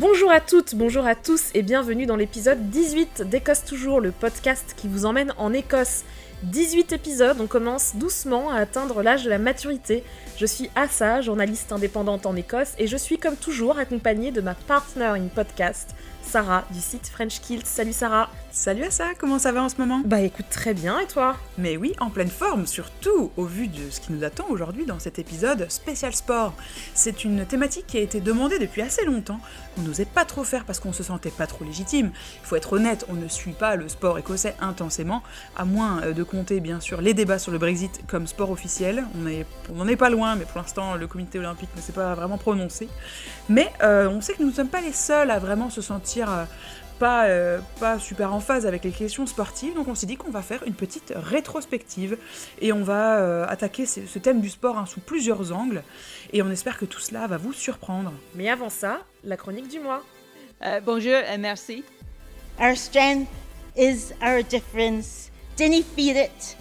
Bonjour à toutes, bonjour à tous et bienvenue dans l'épisode 18 d'Écosse Toujours, le podcast qui vous emmène en Écosse. 18 épisodes, on commence doucement à atteindre l'âge de la maturité. Je suis Assa, journaliste indépendante en Écosse, et je suis comme toujours accompagnée de ma partner in podcast, Sarah du site French Kilt. Salut Sarah Salut à ça, comment ça va en ce moment? Bah écoute très bien et toi? Mais oui, en pleine forme, surtout au vu de ce qui nous attend aujourd'hui dans cet épisode spécial sport. C'est une thématique qui a été demandée depuis assez longtemps, qu'on n'osait pas trop faire parce qu'on se sentait pas trop légitime. Il faut être honnête, on ne suit pas le sport écossais intensément, à moins euh, de compter bien sûr les débats sur le Brexit comme sport officiel. On n'en est pas loin, mais pour l'instant le comité olympique ne s'est pas vraiment prononcé. Mais euh, on sait que nous ne sommes pas les seuls à vraiment se sentir... Euh, pas, euh, pas super en phase avec les questions sportives, donc on s'est dit qu'on va faire une petite rétrospective et on va euh, attaquer ce, thème du sport hein, sous plusieurs angles et on espère que tout cela va vous surprendre. Mais avant ça, la chronique du mois. Euh, bonjour et merci. Our strength is our difference. Feed it.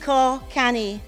Call canny.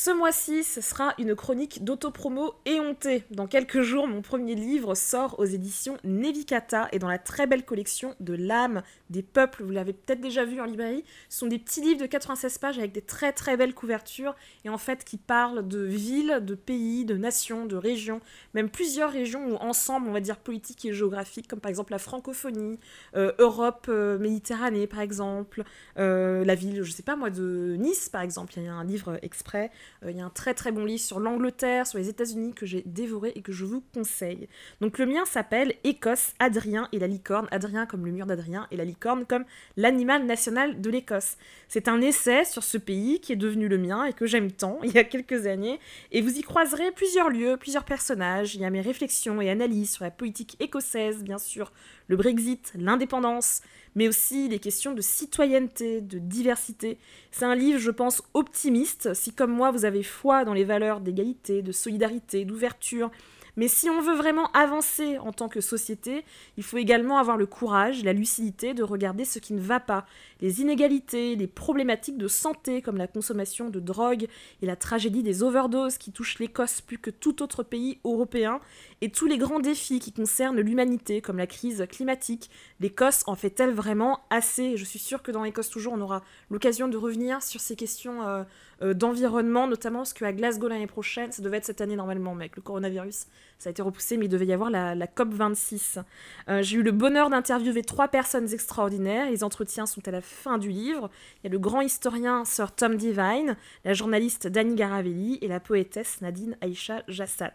Ce mois-ci, ce sera une chronique d'autopromo éhontée. Dans quelques jours, mon premier livre sort aux éditions Nevikata et dans la très belle collection de l'âme des peuples. Vous l'avez peut-être déjà vu en librairie. Ce sont des petits livres de 96 pages avec des très très belles couvertures et en fait qui parlent de villes, de pays, de nations, de régions, même plusieurs régions ou ensemble, on va dire politiques et géographiques, comme par exemple la francophonie, euh, Europe, euh, Méditerranée par exemple, euh, la ville, je sais pas moi, de Nice par exemple. Il y a un livre exprès. Euh, il y a un très très bon livre sur l'Angleterre, sur les États-Unis que j'ai dévoré et que je vous conseille. Donc le mien s'appelle Écosse, Adrien et la licorne. Adrien comme le mur d'Adrien et la licorne comme l'animal national de l'Écosse. C'est un essai sur ce pays qui est devenu le mien et que j'aime tant il y a quelques années. Et vous y croiserez plusieurs lieux, plusieurs personnages. Il y a mes réflexions et analyses sur la politique écossaise, bien sûr, le Brexit, l'indépendance, mais aussi les questions de citoyenneté, de diversité. C'est un livre, je pense, optimiste. Si comme moi, vous avez foi dans les valeurs d'égalité, de solidarité, d'ouverture, mais si on veut vraiment avancer en tant que société, il faut également avoir le courage, la lucidité de regarder ce qui ne va pas, les inégalités, les problématiques de santé comme la consommation de drogue et la tragédie des overdoses qui touchent l'Écosse plus que tout autre pays européen, et tous les grands défis qui concernent l'humanité comme la crise climatique. L'Écosse en fait-elle vraiment assez? Je suis sûre que dans l'Écosse toujours on aura l'occasion de revenir sur ces questions euh, euh, d'environnement, notamment parce qu'à Glasgow l'année prochaine, ça devait être cette année normalement, mais avec le coronavirus, ça a été repoussé, mais il devait y avoir la, COP 26. Euh, j'ai eu le bonheur d'interviewer trois personnes extraordinaires. Les entretiens sont à la fin du livre. Il y a le grand historien Sir Tom Divine, la journaliste Dani Garavelli et la poétesse Nadine Aïcha Jassat.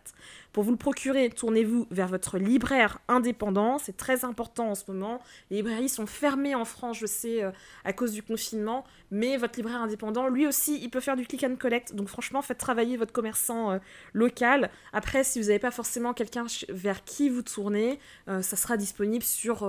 Pour vous le procurer, tournez-vous vers votre libraire indépendant. C'est très important en ce moment. Les librairies sont fermées en France, je sais, euh, à cause du confinement. Mais votre libraire indépendant, lui aussi, il peut faire du click and collect. Donc franchement, faites travailler votre commerçant euh, local. Après, si vous n'avez pas forcément quelqu'un vers qui vous tournez, euh, ça sera disponible sur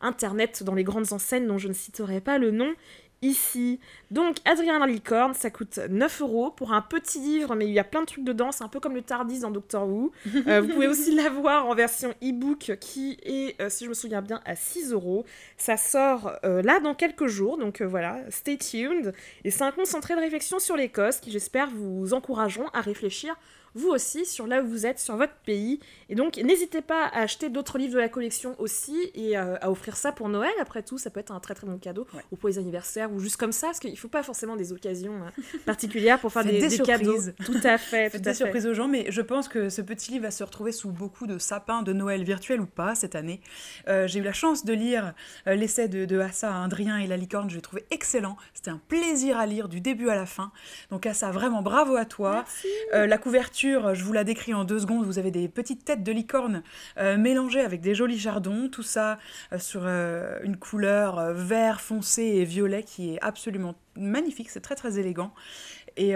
Internet dans les grandes enseignes dont je ne citerai pas le nom ici. Donc, Adrien la licorne, ça coûte 9 euros pour un petit livre, mais il y a plein de trucs dedans. C'est un peu comme le Tardis dans Doctor Who. Euh, vous pouvez aussi l'avoir en version e-book qui est, euh, si je me souviens bien, à 6 euros. Ça sort euh, là dans quelques jours, donc voilà, stay tuned. Et c'est un concentré de réflexion sur l'Écosse qui, j'espère, vous encourageront à réfléchir vous aussi sur là où vous êtes, sur votre pays. Et donc, n'hésitez pas à acheter d'autres livres de la collection aussi et euh, à offrir ça pour Noël. Après tout, ça peut être un très très bon cadeau ou pour les anniversaires ou juste comme ça, parce qu'il ne faut pas forcément des occasions euh, particulières pour faire des, des, cadeaux. Tout à fait. Faites des surprises aux gens, mais je pense que ce petit livre va se retrouver sous beaucoup de sapins de Noël virtuels ou pas cette année. Euh, j'ai eu la chance de lire l'essai de, de Assa, Adrien et la licorne. Je l'ai trouvé excellent. C'était un plaisir à lire du début à la fin. Donc Assa, vraiment bravo à toi. la couverture je vous la décris en deux secondes. Vous avez des petites têtes de licorne euh, mélangées avec des jolis chardons. Tout ça euh, sur euh, une couleur vert foncé et violet qui est absolument magnifique. C'est très très élégant. Et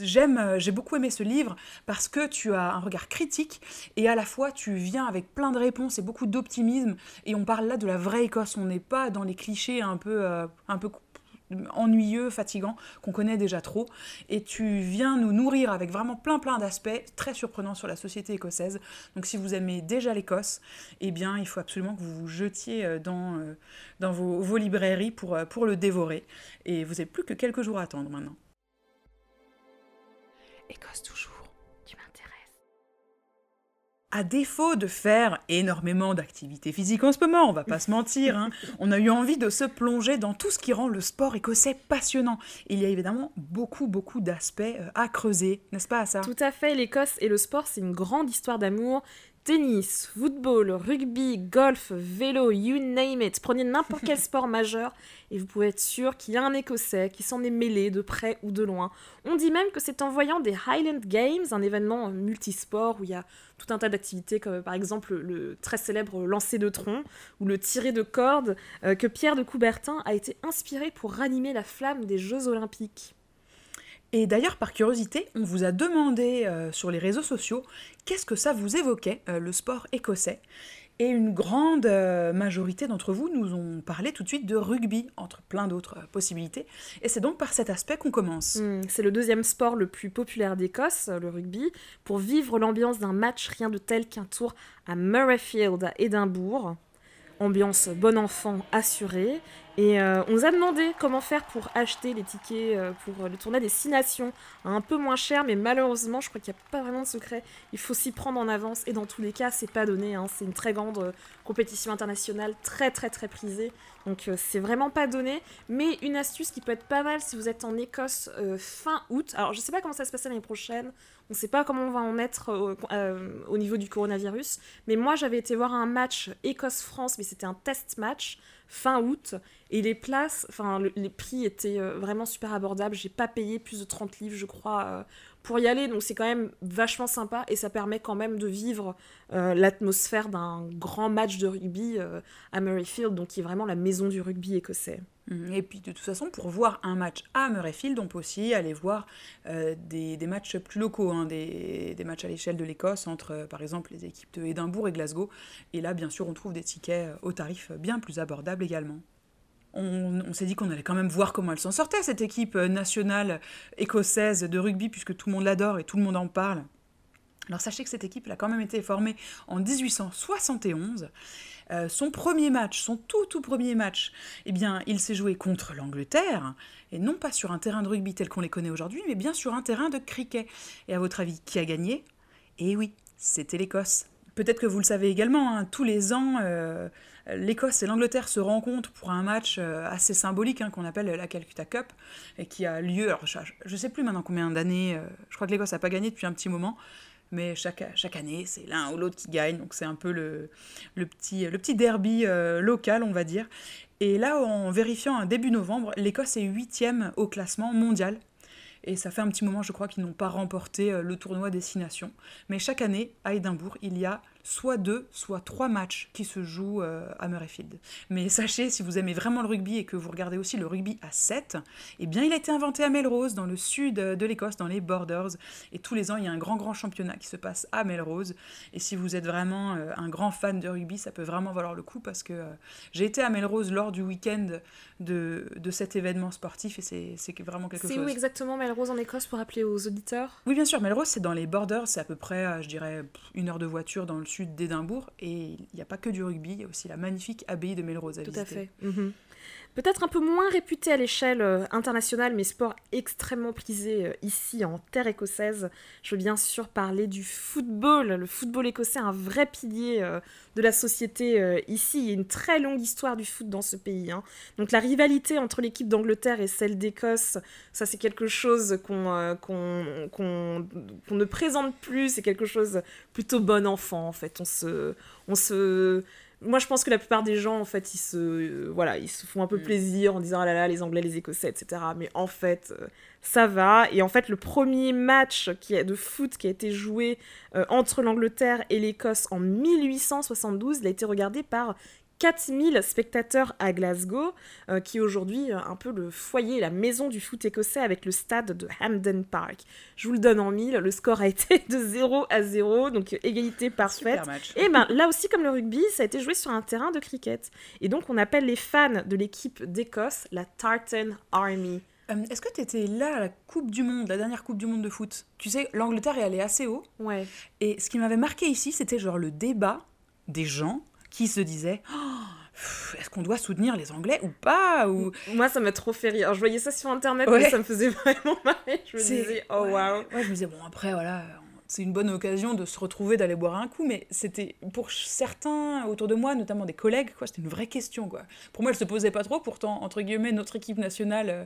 j'aime, j'ai beaucoup aimé ce livre parce que tu as un regard critique et à la fois tu viens avec plein de réponses et beaucoup d'optimisme. Et on parle là de la vraie Écosse. On n'est pas dans les clichés un peu, un peu ennuyeux, fatigant, qu'on connaît déjà trop. Et tu viens nous nourrir avec vraiment plein plein d'aspects très surprenants sur la société écossaise. Donc si vous aimez déjà l'Écosse, eh bien il faut absolument que vous vous jetiez euh, dans, euh, vos, librairies pour, euh, pour le dévorer. Et vous n'avez plus que quelques jours à attendre maintenant. Écosse toujours. À défaut de faire énormément d'activités physiques en ce moment, on va pas se mentir, hein, on a eu envie de se plonger dans tout ce qui rend le sport écossais passionnant. Il y a évidemment beaucoup, beaucoup d'aspects euh, à creuser, n'est-ce pas ça? Tout à fait, l'Écosse et le sport, c'est une grande histoire d'amour, Tennis, football, rugby, golf, vélo, you name it. Prenez n'importe quel sport majeur et vous pouvez être sûr qu'il y a un Écossais qui s'en est mêlé de près ou de loin. On dit même que c'est en voyant des Highland Games, un événement multisport où il y a tout un tas d'activités comme par exemple le très célèbre lancer de tronc ou le tirer de corde, euh, que Pierre de Coubertin a été inspiré pour ranimer la flamme des Jeux olympiques. Et d'ailleurs, par curiosité, on vous a demandé euh, sur les réseaux sociaux qu'est-ce que ça vous évoquait, euh, le sport écossais. Et une grande euh, majorité d'entre vous nous ont parlé tout de suite de rugby, entre plein d'autres possibilités. Et c'est donc par cet aspect qu'on commence. Hmm, c'est le deuxième sport le plus populaire d'Écosse, le rugby. Pour vivre l'ambiance d'un match, rien de tel qu'un tour à Murrayfield à Édimbourg ambiance bon enfant assurée. Et euh, on nous a demandé comment faire pour acheter les tickets euh, pour le tournoi des Six Nations un peu moins cher, mais malheureusement, je crois qu'il n'y a pas vraiment de secret. Il faut s'y prendre en avance et dans tous les cas, c'est pas donné. Hein. C'est une très grande euh, compétition internationale, très très très prisée. Donc c'est vraiment pas donné. Mais une astuce qui peut être pas mal si vous êtes en Écosse fin août. Alors je sais pas comment ça se passe l'année prochaine. On ne sait pas comment on va en être euh, euh, au niveau du coronavirus. Mais moi, j'avais été voir un match Écosse-France, mais c'était un test match fin août. Et les places, enfin, les prix étaient euh, vraiment super abordables. J'ai pas payé plus de 30 livres, je crois, pour y aller. Donc c'est quand même vachement sympa et ça permet quand même de vivre euh, l'atmosphère d'un grand match de rugby euh, à Murrayfield, donc qui est vraiment la maison du rugby écossais. Mmh. Et puis de toute façon, pour voir un match à Murrayfield, on peut aussi aller voir euh, des, matchs plus locaux, hein, des, matchs à l'échelle de l'Écosse entre par exemple les équipes de Édimbourg et Glasgow. Et là, bien sûr, on trouve des tickets au tarif bien plus abordable également on, s'est dit qu'on allait quand même voir comment elle s'en sortait, cette équipe euh, nationale écossaise de rugby, puisque tout le monde l'adore et tout le monde en parle. Alors sachez que cette équipe a quand même été formée en 1871. Euh, son premier match, son tout tout premier match, eh bien, il s'est joué contre l'Angleterre, et non pas sur un terrain de rugby tel qu'on les connaît aujourd'hui, mais bien sur un terrain de cricket. Et à votre avis, qui a gagné? Eh oui, c'était l'Écosse. Peut-être que vous le savez également, hein, tous les ans, euh, l'Écosse et l'Angleterre se rencontrent pour un match euh, assez symbolique hein, qu'on appelle la Calcutta Cup et qui a lieu, alors je ne sais plus maintenant combien d'années, je crois que l'Écosse n'a pas gagné depuis un petit moment, mais chaque, chaque année c'est l'un ou l'autre qui gagne, donc c'est un peu le, petit, derby euh, local on va dire. Et là en vérifiant un début novembre, l'Écosse est huitième au classement mondial et ça fait un petit moment, je crois, qu'ils n'ont pas remporté le tournoi Destination. Mais chaque année, à Édimbourg, il y a soit deux, soit trois matchs qui se jouent euh, à Murrayfield. Mais sachez, si vous aimez vraiment le rugby et que vous regardez aussi le rugby à 7, eh bien il a été inventé à Melrose, dans le sud de l'Écosse, dans les Borders. Et tous les ans, il y a un grand, grand championnat qui se passe à Melrose. Et si vous êtes vraiment euh, un grand fan de rugby, ça peut vraiment valoir le coup parce que euh, j'ai été à Melrose lors du week-end de, de, cet événement sportif et c'est vraiment quelque chose. C'est où exactement Melrose en Écosse pour rappeler aux auditeurs? Oui, bien sûr, Melrose, c'est dans les Borders, c'est à peu près, je dirais, une heure de voiture dans le sud d'Édimbourg. Et il n'y a pas que du rugby, il y a aussi la magnifique abbaye de Melrose à Tout à fait. Mhm. Peut-être un peu moins réputé à l'échelle euh, internationale, mais sport extrêmement prisé euh, ici en terre écossaise. Je veux bien sûr parler du football. Le football écossais, un vrai pilier euh, de la société ici. Il y a une très longue histoire du foot dans ce pays. Hein. Donc la rivalité entre l'équipe d'Angleterre et celle d'Écosse, ça c'est quelque chose qu'on ne présente plus. C'est quelque chose plutôt bon enfant en fait. On se, on se moi, je pense que la plupart des gens, en fait, ils se, euh, voilà, ils se font un peu mm. plaisir en disant ah là là, les Anglais, les Écossais, etc. Mais en fait, euh, ça va. Et en fait, le premier match qui a, de foot qui a été joué euh, entre l'Angleterre et l'Écosse en 1872, il a été regardé par 4000 spectateurs à Glasgow, euh, qui est aujourd'hui euh, un peu le foyer, la maison du foot écossais avec le stade de Hampden Park. Je vous le donne en mille, le score a été de 0 à 0, donc égalité parfaite. Et ben là aussi, comme le rugby, ça a été joué sur un terrain de cricket. Et donc on appelle les fans de l'équipe d'Écosse la Tartan Army. Euh, est-ce que tu étais là à la Coupe du Monde, la dernière Coupe du Monde de foot? Tu sais, l'Angleterre est allée assez haut. Ouais. Et ce qui m'avait marqué ici, c'était genre le débat des gens qui se disaient oh, est-ce qu'on doit soutenir les Anglais ou pas ou... Moi, ça m'a trop fait rire. je voyais ça sur Internet, ça me faisait vraiment marrer. Je me disais, oh waouh. Ouais, je me disais, bon, après, voilà, c'est une bonne occasion de se retrouver, d'aller boire un coup, mais c'était pour certains autour de moi, notamment des collègues, quoi, c'était une vraie question. Quoi. Pour moi, elle se posait pas trop, pourtant, entre guillemets, notre équipe nationale euh,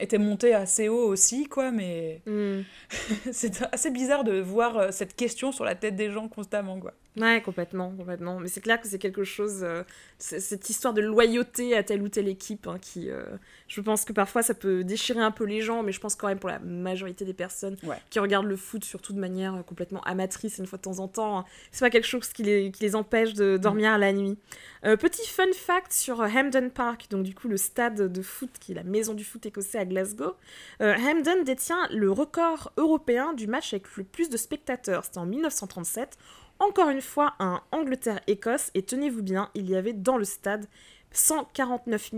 était montée assez haut aussi, quoi, mais mm. c'est assez bizarre de voir euh, cette question sur la tête des gens constamment, quoi. Ouais, complètement, complètement. Mais c'est clair que c'est quelque chose, euh, cette histoire de loyauté à telle ou telle équipe, hein, qui, euh, je pense que parfois ça peut déchirer un peu les gens, mais je pense quand même pour la majorité des personnes qui regardent le foot, surtout de manière euh, complètement amatrice une fois de temps en temps, hein, c'est pas quelque chose qui les, qui les empêche de dormir à la nuit. petit fun fact sur Hampden Park, donc du coup le stade de foot qui est la maison du foot écossais à Glasgow. Hampden détient le record européen du match avec le plus de spectateurs. C'était en 1937 encore une fois un Angleterre-Écosse, et tenez-vous bien, il y avait dans le stade 149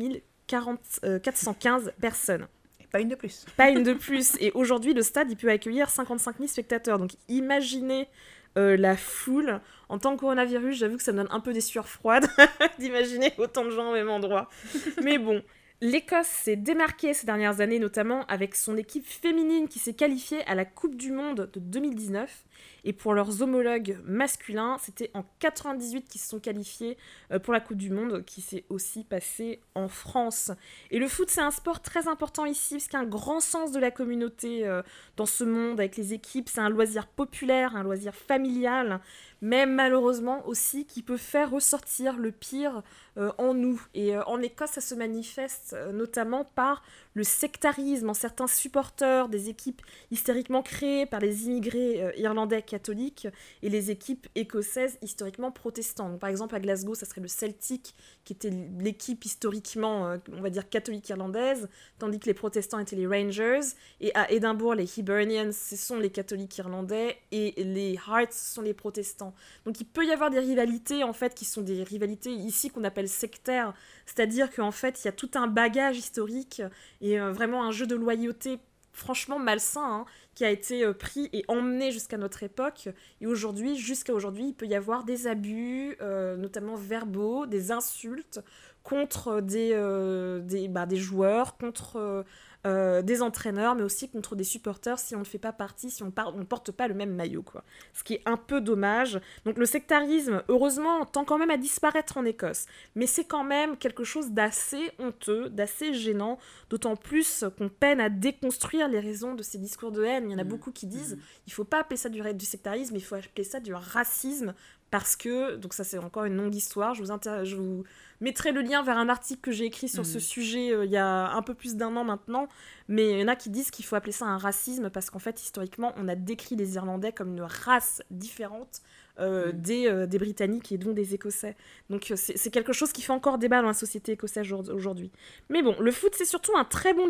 415 personnes. Et pas une de plus. Pas une de plus. Et aujourd'hui, le stade, il peut accueillir 55 000 spectateurs. Donc imaginez euh, la foule. En tant que coronavirus, j'avoue que ça me donne un peu des sueurs froides d'imaginer autant de gens au même endroit. Mais bon, L'Écosse s'est démarquée ces dernières années, notamment avec son équipe féminine qui s'est qualifiée à la Coupe du Monde de 2019. Et pour leurs homologues masculins, c'était en 98 qu'ils se sont qualifiés euh, pour la Coupe du Monde, qui s'est aussi passée en France. Et le foot, c'est un sport très important ici, parce qu'il y a un grand sens de la communauté euh, dans ce monde, avec les équipes. C'est un loisir populaire, un loisir familial, mais malheureusement aussi qui peut faire ressortir le pire euh, en nous. Et en Écosse, ça se manifeste notamment par le sectarisme en certains supporters des équipes historiquement créées par les immigrés irlandais catholiques et les équipes écossaises historiquement protestantes. par exemple, à Glasgow, ça serait le Celtic, qui était l'équipe historiquement, euh, on va dire, catholique irlandaise, tandis que les protestants étaient les Rangers. Et à Édimbourg, les Hibernians, ce sont les catholiques irlandais, et les Hearts, ce sont les protestants. Donc il peut y avoir des rivalités, en fait, qui sont des rivalités ici qu'on appelle sectaires, c'est-à-dire qu'en fait, il y a tout un bagage historique et euh, vraiment un jeu de loyauté franchement malsain hein, qui a été euh, pris et emmené jusqu'à notre époque. Et aujourd'hui, jusqu'à aujourd'hui, il peut y avoir des abus, euh, notamment verbaux, des insultes contre des, euh, des, bah, des joueurs, contre euh, des entraîneurs, mais aussi contre des supporters si on ne fait pas partie, si on ne porte pas le même maillot. Quoi. Ce qui est un peu dommage. Donc le sectarisme, heureusement, tend quand même à disparaître en Écosse. Mais c'est quand même quelque chose d'assez honteux, d'assez gênant, d'autant plus qu'on peine à déconstruire les raisons de ces discours de haine. Il y en a mmh. beaucoup qui disent, mmh. il ne faut pas appeler ça du, du sectarisme, il faut appeler ça du racisme, parce que, donc ça c'est encore une longue histoire, je vous, je vous mettrai le lien vers un article que j'ai écrit sur ce mm. sujet euh, il y a un peu plus d'un an maintenant, mais il y en a qui disent qu'il faut appeler ça un racisme parce qu'en fait historiquement on a décrit les Irlandais comme une race différente euh, des, euh, des, Britanniques et donc des Écossais. Donc euh, c'est quelque chose qui fait encore débat dans la société écossaise aujourd'hui. Mais bon, le foot c'est surtout un très bon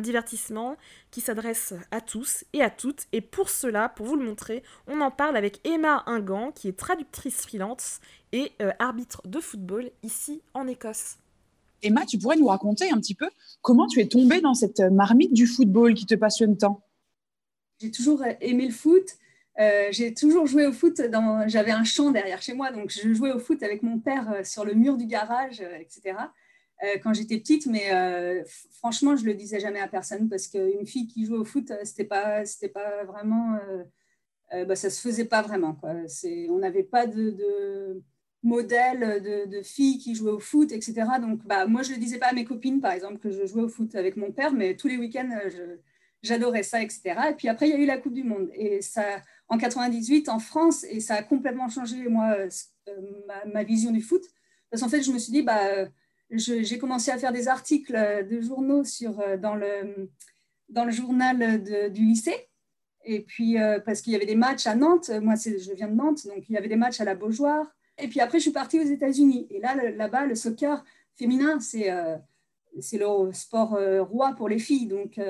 divertissement qui s'adresse à tous et à toutes. Et pour cela, pour vous le montrer, on en parle avec Emma Ingan qui est traductrice freelance et arbitre de football ici en Écosse. Emma, tu pourrais nous raconter un petit peu comment tu es tombée dans cette marmite du football qui te passionne tant? J'ai toujours aimé le foot. Euh, j'ai toujours joué au foot. J'avais un champ derrière chez moi, donc je jouais au foot avec mon père euh, sur le mur du garage, euh, etc. quand j'étais petite, mais franchement, je le disais jamais à personne parce qu'une fille qui joue au foot, c'était pas, c'était pas vraiment, bah, ça se faisait pas vraiment. On n'avait pas de, modèle de, de, filles qui jouaient au foot, etc. Donc, bah, moi, je le disais pas à mes copines, par exemple, que je jouais au foot avec mon père, mais tous les week-ends, j'adorais ça, etc. Et puis après, il y a eu la Coupe du Monde. Et ça, en 98 en France et ça a complètement changé moi euh, ma, vision du foot. Parce qu'en fait je me suis dit bah j'ai commencé à faire des articles de journaux sur euh, dans le dans le journal du lycée. Et puis euh, parce qu'il y avait des matchs à Nantes moi je viens de Nantes donc il y avait des matchs à la Beaujoire. Et puis après je suis partie aux États-Unis. Et là là-bas le soccer féminin c'est c'est le sport roi pour les filles. Donc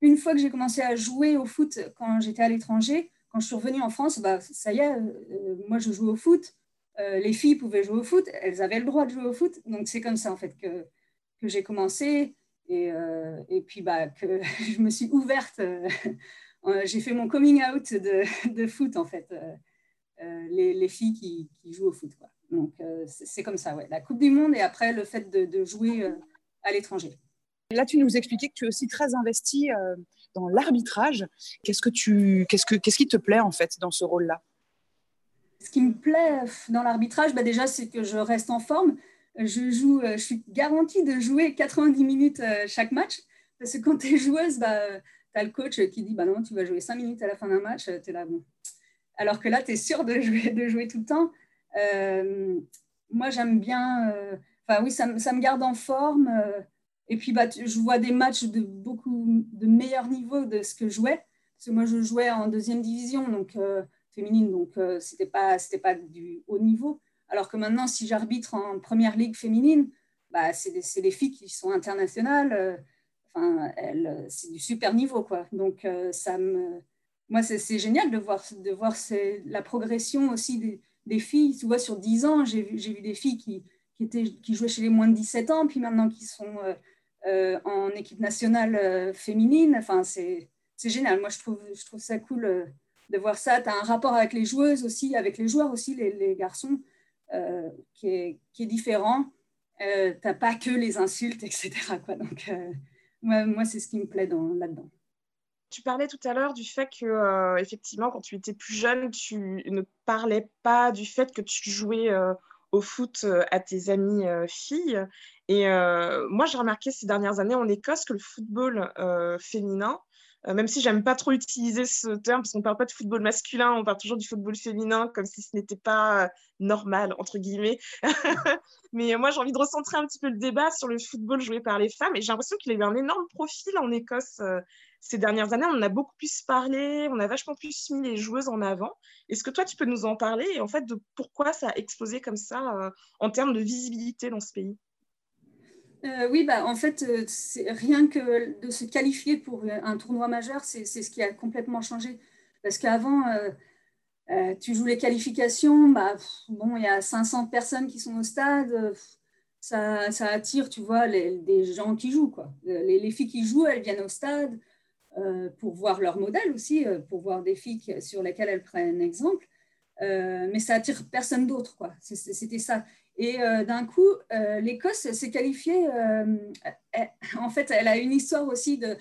une fois que j'ai commencé à jouer au foot quand j'étais à l'étranger quand je suis revenue en France, bah, ça y est, euh, moi je joue au foot. Euh, les filles pouvaient jouer au foot, elles avaient le droit de jouer au foot. Donc c'est comme ça en fait que, que j'ai commencé. Et, euh, et, puis bah, que je me suis ouverte. j'ai fait mon coming out de, foot en fait. Les, les, filles qui, jouent au foot. Donc, c'est comme ça, ouais. La Coupe du Monde et après le fait de, jouer à l'étranger. Là, tu nous expliquais que tu es aussi très investi dans l'arbitrage. Qu'est-ce que tu, qu'est-ce que, qu'est-ce qui te plaît en fait dans ce rôle-là? Ce qui me plaît dans l'arbitrage, bah déjà, c'est que je reste en forme. Je joue, je suis garantie de jouer 90 minutes chaque match. Parce que quand tu es joueuse, bah, tu as le coach qui dit bah non, tu vas jouer 5 minutes à la fin d'un match. Tu es là, bon. Alors que là, tu es sûr de jouer, de jouer tout le temps. Euh, moi, j'aime bien. Euh, enfin, oui, ça, me garde en forme. Euh, et puis, bah, je vois des matchs de beaucoup de meilleurs niveaux de ce que je jouais. Parce que moi, je jouais en deuxième division, donc féminine, donc c'était pas, pas du haut niveau. Alors que maintenant, si j'arbitre en première ligue féminine, bah, c'est des, des, filles qui sont internationales enfin, c'est du super niveau, quoi. Donc, euh, ça me, moi, c'est génial de voir, de voir la progression aussi des, filles. Tu vois, sur 10 ans, j'ai vu, des filles qui, qui, étaient, qui jouaient chez les moins de 17 ans, puis maintenant qui sont euh, euh, en équipe nationale féminine. Enfin, c'est génial. Moi, je trouve, je trouve ça cool de voir ça. Tu as un rapport avec les joueuses aussi, avec les joueurs aussi, les, garçons, qui est, qui, est, différent. tu n'as pas que les insultes, etc. Donc, moi, c'est ce qui me plaît là-dedans. Tu parlais tout à l'heure du fait que, euh, effectivement, quand tu étais plus jeune, tu ne parlais pas du fait que tu jouais euh, au foot euh, à tes amies filles. Et moi, j'ai remarqué ces dernières années en Écosse que le football féminin euh, même si j'aime pas trop utiliser ce terme, parce qu'on parle pas de football masculin, on parle toujours du football féminin, comme si ce n'était pas euh, normal, entre guillemets. Mais moi, j'ai envie de recentrer un petit peu le débat sur le football joué par les femmes, et j'ai l'impression qu'il a eu un énorme profil en Écosse euh, ces dernières années. On a beaucoup plus parlé, on a vachement plus mis les joueuses en avant. Est-ce que toi, tu peux nous en parler, et en fait, de pourquoi ça a explosé comme ça en termes de visibilité dans ce pays? Euh, oui, bah, en fait, euh, rien que de se qualifier pour un tournoi majeur, c'est ce qui a complètement changé. Parce qu'avant, euh, tu joues les qualifications, bah, bon, il y a 500 personnes qui sont au stade, ça, attire, tu vois, des gens qui jouent. Quoi. Les, filles qui jouent, elles viennent au stade pour voir leur modèle aussi, pour voir des filles sur lesquelles elles prennent exemple. mais ça attire personne d'autre, quoi. C'était ça. Et euh, d'un coup, euh, l'Écosse s'est qualifiée. Euh, en fait, elle a une histoire aussi de,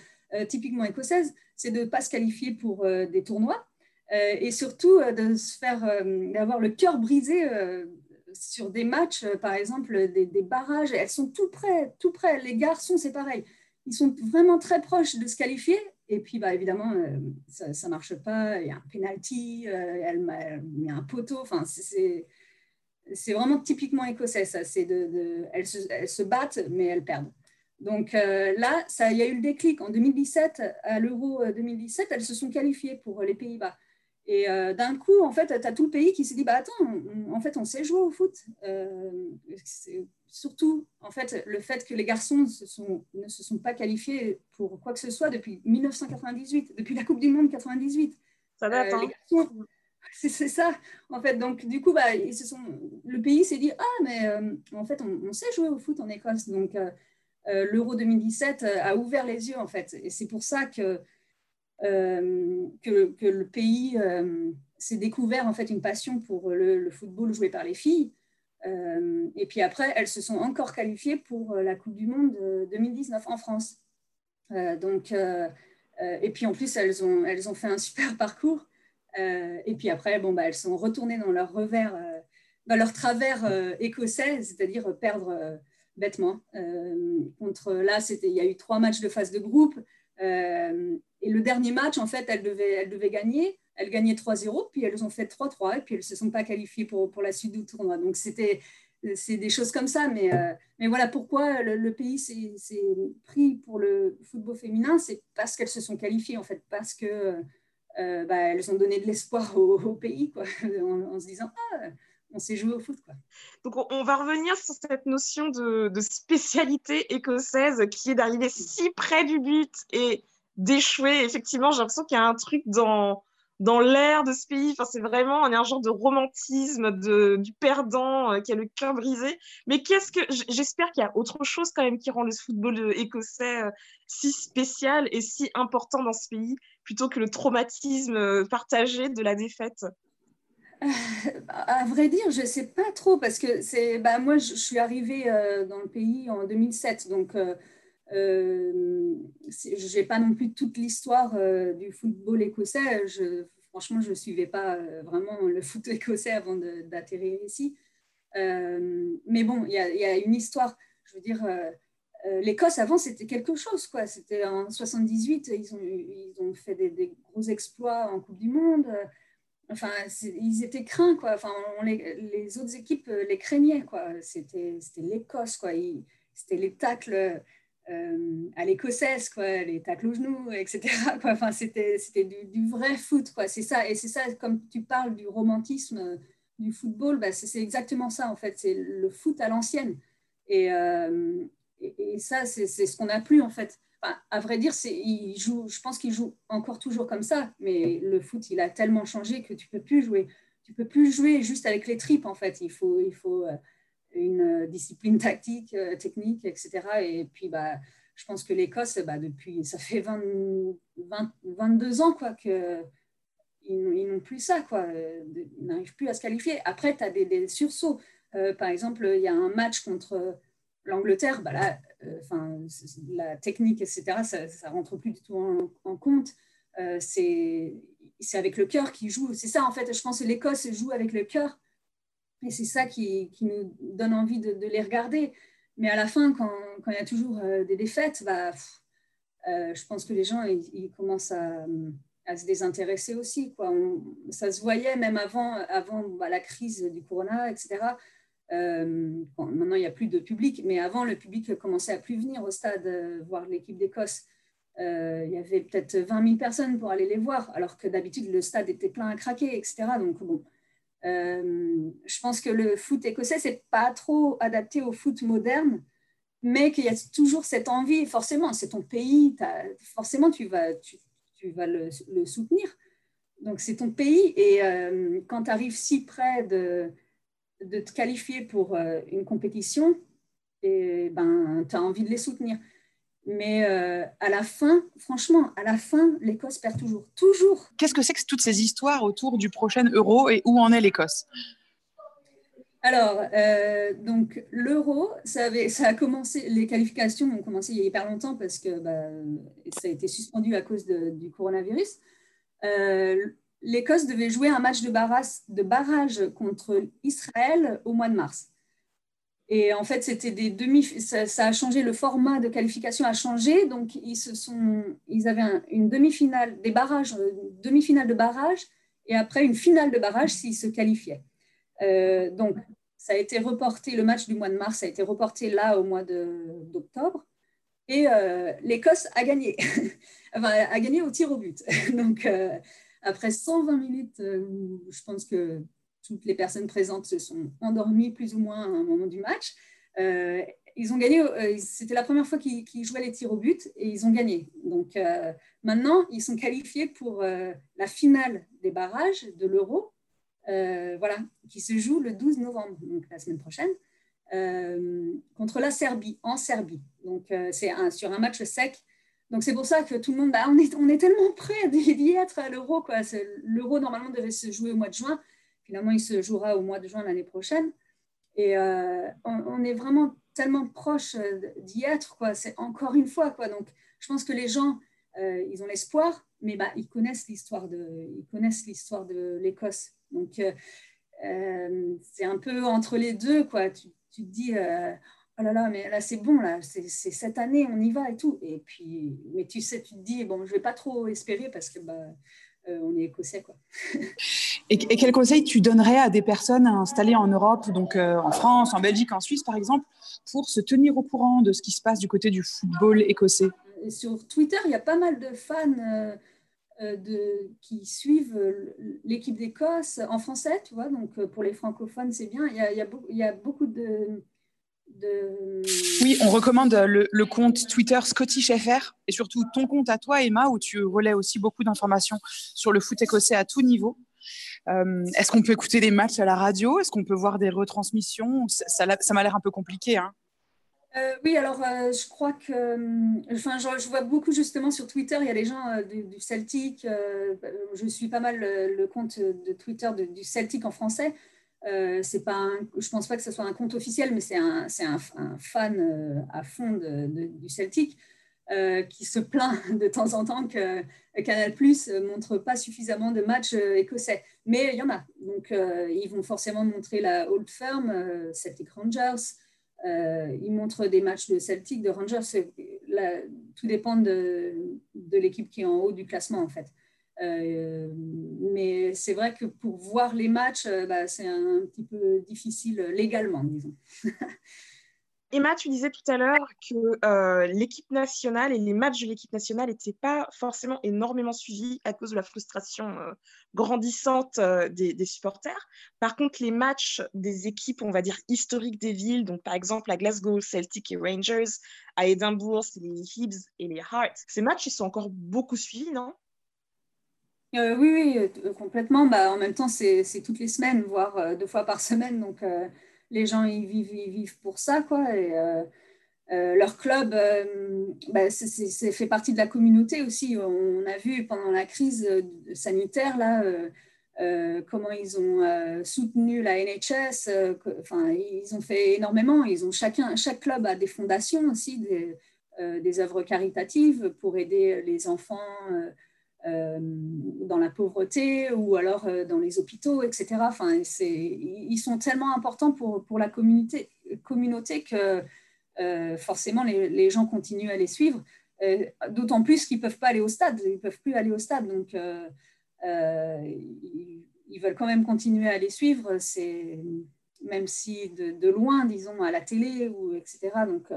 typiquement écossaise, c'est de ne pas se qualifier pour des tournois et surtout de se faire d'avoir le cœur brisé sur des matchs, par exemple des, barrages. Elles sont tout près, tout près. Les garçons, c'est pareil. Ils sont vraiment très proches de se qualifier. Et puis, bah, évidemment, ça ne marche pas. Il y a un penalty, elle, elle, met un poteau. Enfin, c'est vraiment typiquement écossais, ça. C'est de, elles, se, battent, mais elles perdent. Donc euh, là, il y a eu le déclic. En 2017, à l'Euro 2017, euh, elles se sont qualifiées pour les Pays-Bas. Et euh, d'un coup, en fait, tu as tout le pays qui s'est dit, bah attends, en fait, on sait jouer au foot. surtout, en fait, le fait que les garçons se sont, ne se sont pas qualifiés pour quoi que ce soit depuis 1998, depuis la Coupe du Monde 98. Ça date, hein. C'est ça, en fait. Donc, du coup, bah, ils se sont... le pays s'est dit Ah, mais euh, en fait, on, sait jouer au foot en Écosse. Donc, euh, euh, l'Euro 2017 a ouvert les yeux, en fait. Et c'est pour ça que, que, le pays s'est découvert, en fait, une passion pour le, football joué par les filles. et puis après, elles se sont encore qualifiées pour la Coupe du Monde 2019 en France. donc, et puis en plus, elles ont, fait un super parcours. Euh, et puis après, bon, bah, elles sont retournées dans leur revers, euh, leur travers euh, écossais, c'est-à-dire perdre bêtement. contre là, il y a eu trois matchs de phase de groupe. Et le dernier match, en fait, elles devaient, elles devaient gagner. Elles gagnaient 3-0, puis elles ont fait 3-3, et puis elles ne se sont pas qualifiées pour, pour la suite du tournoi. Donc, c'était c'est des choses comme ça. Mais, mais voilà pourquoi le, pays s'est pris pour le football féminin, c'est parce qu'elles se sont qualifiées, en fait, parce que euh, bah, ont donné de l'espoir au, pays, quoi, en, se disant ah, on sait jouer au foot. Quoi. Donc, on va revenir sur cette notion de, spécialité écossaise qui est d'arriver si près du but et d'échouer. Effectivement, j'ai l'impression qu'il y a un truc dans, l'air de ce pays. Enfin, c'est vraiment un genre de romantisme de, du perdant euh, qui a le cœur brisé. Mais qu'est-ce que j'espère qu'il y a autre chose quand même qui rend le football euh, écossais si spécial et si important dans ce pays plutôt que le traumatisme euh, partagé de la défaite? À vrai dire, je ne sais pas trop parce que c'est, bah, moi, je, suis arrivée dans le pays en 2007, donc je n'ai pas non plus toute l'histoire du football écossais. Franchement, je ne suivais pas vraiment le foot écossais avant d'atterrir ici. mais bon, il y, a une histoire. Je veux dire, euh, l'Écosse, avant, c'était quelque chose. quoi. C'était en 78, ils ont, ils ont fait des, gros exploits en Coupe du Monde. Enfin, ils étaient craints. Quoi. Enfin, les, autres équipes les craignaient. quoi. C'était l'Écosse. quoi. C'était les tacles euh, à l'écossaise, quoi, les tacles aux genoux, etc. Enfin, c'était du, du, vrai foot. quoi. C'est ça. Et c'est ça, comme tu parles du romantisme du football, bah, c'est exactement ça, en fait. C'est le foot à l'ancienne. Et, euh, et, ça, c'est ce qu'on n'a plus en fait. À vrai dire, il joue, je pense qu'il joue encore toujours comme ça, mais le foot, il a tellement changé que tu peux plus jouer. Tu peux plus jouer juste avec les tripes en fait. Il faut, il faut euh, une discipline tactique, euh, technique, etc. Et puis, bah, je pense que l'Écosse, bah, depuis, ça fait 20, 22 ans quoi, que n'ont plus ça, quoi. Ils n'arrivent plus à se qualifier. Après, tu as des, sursauts. Euh, par exemple, il y a un match contre l'Angleterre, bah là, euh, la technique, etc., ça ne rentre plus du tout en, compte. Euh, c'est avec le cœur qui joue. C'est ça, en fait, je pense que l'Écosse joue avec le cœur. Et c'est ça qui, qui, nous donne envie de, les regarder. Mais à la fin, quand, quand il y a toujours euh, des défaites, bah, je pense que les gens ils, commencent à, à, se désintéresser aussi. Ça se voyait même avant, avant bah, la crise du corona, etc. Euh, maintenant, il n'y a plus de public, mais avant, le public commençait à plus venir au stade euh, voir l'équipe d'Écosse. Euh, il y avait peut-être 20 000 personnes pour aller les voir, alors que d'habitude, le stade était plein à craquer, etc. Donc, bon, je pense que le foot écossais, c'est pas trop adapté au foot moderne, mais qu'il y a toujours cette envie, forcément, c'est ton pays, forcément, tu vas, tu, tu vas le, le, soutenir. Donc, c'est ton pays, et quand tu arrives si près de de te qualifier pour euh, une compétition, et ben, tu as envie de les soutenir. Mais euh, à la fin, franchement, à la fin, l'Écosse perd toujours. Toujours. Qu'est-ce que c'est que toutes ces histoires autour du prochain euro et où en est l'Écosse? Alors, euh, donc l'euro, ça, ça a commencé, les qualifications ont commencé il y a hyper longtemps parce que bah, ça a été suspendu à cause du coronavirus l'Écosse devait jouer un match de barrage, contre Israël au mois de mars. Et en fait, c'était des demi, ça, a changé, le format de qualification a changé. Donc, ils, se sont, ils avaient une demi-finale, des barrages, demi-finale de barrage, et après une finale de barrage s'ils se qualifiaient. Euh, donc, ça a été reporté, le match du mois de mars a été reporté là au mois d'octobre. Et euh, l'Écosse a gagné, enfin, a gagné au tir au but. donc, euh, après 120 minutes, euh, je pense que toutes les personnes présentes se sont endormies plus ou moins à un moment du match. Euh, ils ont gagné, euh, c'était la première fois qu'ils jouaient les tirs au but et ils ont gagné. Donc maintenant, ils sont qualifiés pour la finale des barrages de l'Euro, voilà, qui se joue le 12 novembre, donc la semaine prochaine, contre la Serbie, en Serbie. Donc c'est sur un match sec donc c'est pour ça que tout le monde, bah, on, est, on est tellement prêt d'y être à l'euro. L'euro, normalement, devait se jouer au mois de juin. Finalement, il se jouera au mois de juin l'année prochaine. Et euh, on, est vraiment tellement proche euh, d'y être. C'est encore une fois. Quoi. Donc je pense que les gens, euh, ils ont l'espoir, mais bah, ils connaissent l'histoire de, l'Écosse. Donc c'est un peu entre les deux. Quoi. Tu, tu te dis oh là là, mais là c'est bon, là, c'est cette année, on y va et tout. Et puis, mais tu sais, tu te dis, bon, je vais pas trop espérer parce que bah, euh, on est écossais, quoi. et, quel conseil tu donnerais à des personnes installées en Europe, donc euh, en France, en Belgique, en Suisse, par exemple, pour se tenir au courant de ce qui se passe du côté du football écossais? Sur Twitter, il y a pas mal de fans. Euh, de, qui suivent l'équipe d'Écosse en français, tu vois, donc pour les francophones, c'est bien. Il y, a, il, y a il y a beaucoup de, oui, on recommande le, compte Twitter Scottish FR et surtout ton compte à toi, Emma, où tu relais aussi beaucoup d'informations sur le foot écossais à tout niveau. Euh, est-ce qu'on peut écouter des matchs à la radio? Est-ce qu'on peut voir des retransmissions? Ça m'a l'air un peu compliqué. Hein Euh, oui, alors je crois que, enfin, je, vois beaucoup justement sur Twitter, il y a des gens du, Celtic, je suis pas mal le, compte de Twitter du Celtic en français. C'est pas je pense pas que ce soit un compte officiel, mais c'est un, un, fan à fond du Celtic. Euh, qui se plaint de temps en temps que Canal Plus montre pas suffisamment de matchs euh, écossais. Mais il y en a. Donc, euh, ils vont forcément montrer la Old Firm, Celtic Rangers. ils montrent des matchs de Celtic, de Rangers. tout dépend de, de l'équipe qui est en haut du classement, en fait. Mais c'est vrai que pour voir les matchs, bah, c'est un petit peu difficile légalement, disons. Emma, tu disais tout à l'heure que euh, l'équipe nationale et les matchs de l'équipe nationale n'étaient pas forcément énormément suivis à cause de la frustration euh, grandissante euh, des, supporters. Par contre, les matchs des équipes, on va dire, historiques des villes, donc par exemple à Glasgow, Celtic et Rangers, à Édimbourg, c'est les Hibs et les Hearts, ces matchs, ils sont encore beaucoup suivis, non? Oui, oui, complètement. Bah, en même temps, c'est toutes les semaines, voire deux fois par semaine. Donc, les gens ils vivent, pour ça, quoi. Euh, euh, leur club, euh, bah, c'est fait partie de la communauté aussi. On a vu pendant la crise sanitaire là, comment ils ont soutenu la NHS. enfin, ils ont fait énormément. Ils ont chacun, chaque club a des fondations aussi, des, œuvres caritatives pour aider les enfants euh, dans la pauvreté ou alors euh, dans les hôpitaux, etc. Enfin, ils sont tellement importants pour, pour la communauté, communauté que euh, forcément les, les, gens continuent à les suivre. D'autant plus qu'ils ne peuvent pas aller au stade, ils ne peuvent plus aller au stade. Donc, ils, ils, veulent quand même continuer à les suivre, même si de, de, loin, disons, à la télé, ou etc. Donc,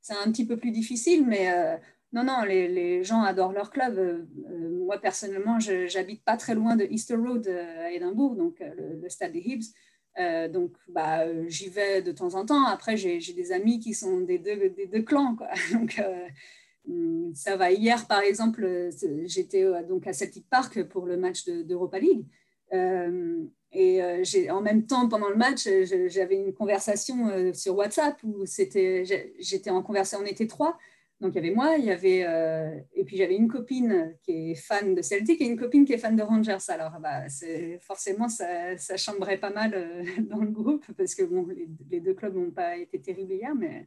c'est un petit peu plus difficile, mais non, non, les, gens adorent leur club. Euh, euh, moi, personnellement, je n'habite pas très loin de Easter Road euh, à Édimbourg, donc le, stade des Hibs. donc, bah, j'y vais de temps en temps. Après, j'ai des amis qui sont des deux, des clans. Quoi. Donc, hum, ça va. Hier, par exemple, j'étais donc à Celtic Park pour le match d'Europa League. et en même temps, pendant le match, j'avais une conversation sur WhatsApp où j'étais en conversation, on était trois. Donc il y avait moi, il y avait euh, et puis j'avais une copine qui est fan de Celtic et une copine qui est fan de Rangers. Alors bah, forcément ça, ça, chambrait pas mal euh, dans le groupe parce que bon, les, deux clubs n'ont pas été terribles hier, mais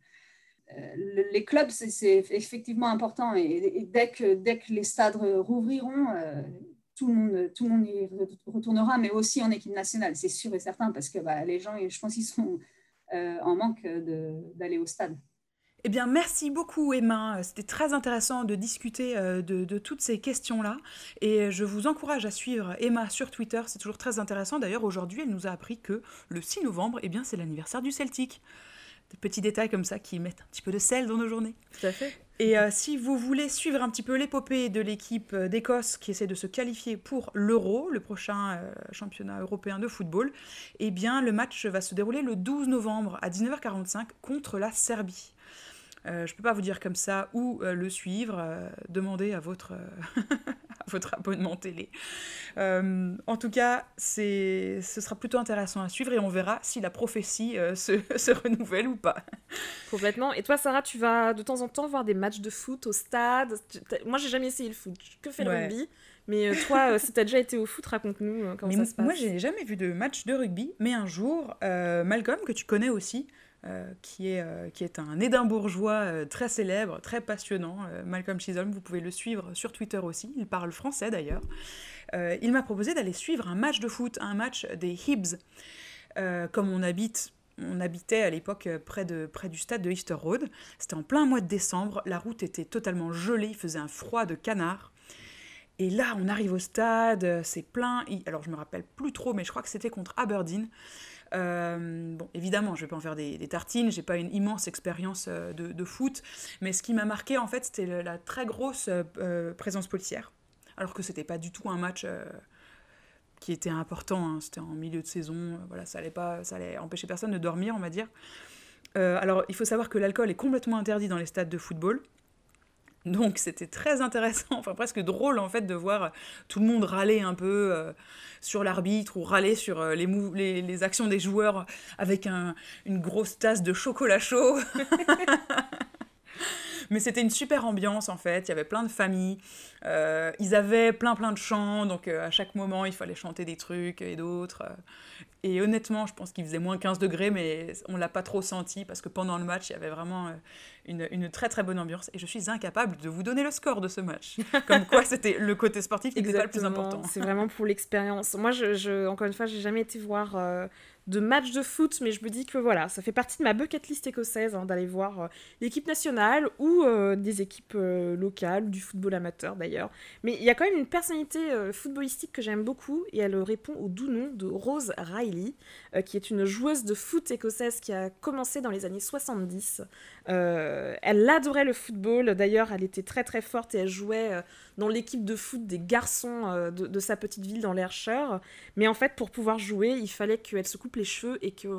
euh, les clubs c'est effectivement important et, dès, que, dès que les stades rouvriront, tout le monde, tout le monde y retournera, mais aussi en équipe nationale, c'est sûr et certain parce que bah, les gens, je pense, ils sont en manque d'aller au stade. Eh bien, merci beaucoup Emma. C'était très intéressant de discuter euh, de, toutes ces questions-là. Et je vous encourage à suivre Emma sur Twitter. C'est toujours très intéressant. D'ailleurs, aujourd'hui, elle nous a appris que le 6 novembre, eh bien, c'est l'anniversaire du Celtic. Des petits détails comme ça qui mettent un petit peu de sel dans nos journées. Tout à fait. Et euh, si vous voulez suivre un petit peu l'épopée de l'équipe euh, d'Écosse qui essaie de se qualifier pour l'Euro, le prochain championnat européen de football, eh bien le match va se dérouler le 12 novembre à 19h45 contre la Serbie. Euh, je ne peux pas vous dire comme ça où euh, le suivre. Euh, demandez à votre, à votre abonnement télé. en tout cas, ce sera plutôt intéressant à suivre et on verra si la prophétie se, se, renouvelle ou pas. Complètement. Et toi, Sarah, tu vas de temps en temps voir des matchs de foot au stade? Moi, j'ai jamais essayé le foot. Que fait le rugby? Mais toi, si tu as déjà été au foot, raconte-nous comment ça se passe. Moi, j'ai jamais vu de match de rugby, mais un jour, Malcolm, que tu connais aussi, euh, qui, est, euh, qui est un édimbourgeois euh, très célèbre, très passionnant, Malcolm Chisholm, vous pouvez le suivre sur Twitter aussi, il parle français d'ailleurs. il m'a proposé d'aller suivre un match de foot, un match des Hibs. comme on habite on habitait à l'époque près, de, près du stade de Easter Road. C'était en plein mois de décembre. La route était totalement gelée. Il faisait un froid de canard. Et là, on arrive au stade. C'est plein. Alors, je me rappelle plus trop, mais je crois que c'était contre Aberdeen. Euh, bon, évidemment, je vais pas en faire des, des tartines, j'ai pas une immense expérience euh, de, foot, mais ce qui m'a marqué, en fait, c'était la très grosse euh, présence policière, alors que c'était pas du tout un match qui était important, hein. c'était en milieu de saison, voilà, ça allait pas, ça allait empêcher personne de dormir, on va dire. alors, il faut savoir que l'alcool est complètement interdit dans les stades de football. Donc c'était très intéressant, enfin presque drôle en fait de voir tout le monde râler un peu euh, sur l'arbitre ou râler sur euh, les, les, les, actions des joueurs avec un, une grosse tasse de chocolat chaud. Mais c'était une super ambiance en fait, il y avait plein de familles, euh, ils avaient plein plein de chants, donc à chaque moment il fallait chanter des trucs et d'autres. Et honnêtement, je pense qu'il faisait moins 15 degrés, mais on l'a pas trop senti parce que pendant le match, il y avait vraiment une, une, très très bonne ambiance. Et je suis incapable de vous donner le score de ce match. Comme quoi, c'était le côté sportif qui n'était pas le plus important. C'est vraiment pour l'expérience. Moi, je, je, encore une fois, j'ai jamais été voir euh, de match de foot, mais je me dis que voilà, ça fait partie de ma bucket list écossaise hein, d'aller voir euh, l'équipe nationale ou euh, des équipes euh, locales, du football amateur d'ailleurs. Mais il y a quand même une personnalité footballistique que j'aime beaucoup et elle répond au doux nom de Rose Riley, qui est une joueuse de foot écossaise qui a commencé dans les années 70. elle adorait le football, d'ailleurs elle était très très forte et elle jouait dans l'équipe de foot des garçons de, de, sa petite ville dans l'Ayrshire. Mais en fait, pour pouvoir jouer, il fallait qu'elle se coupe les cheveux et qu'elle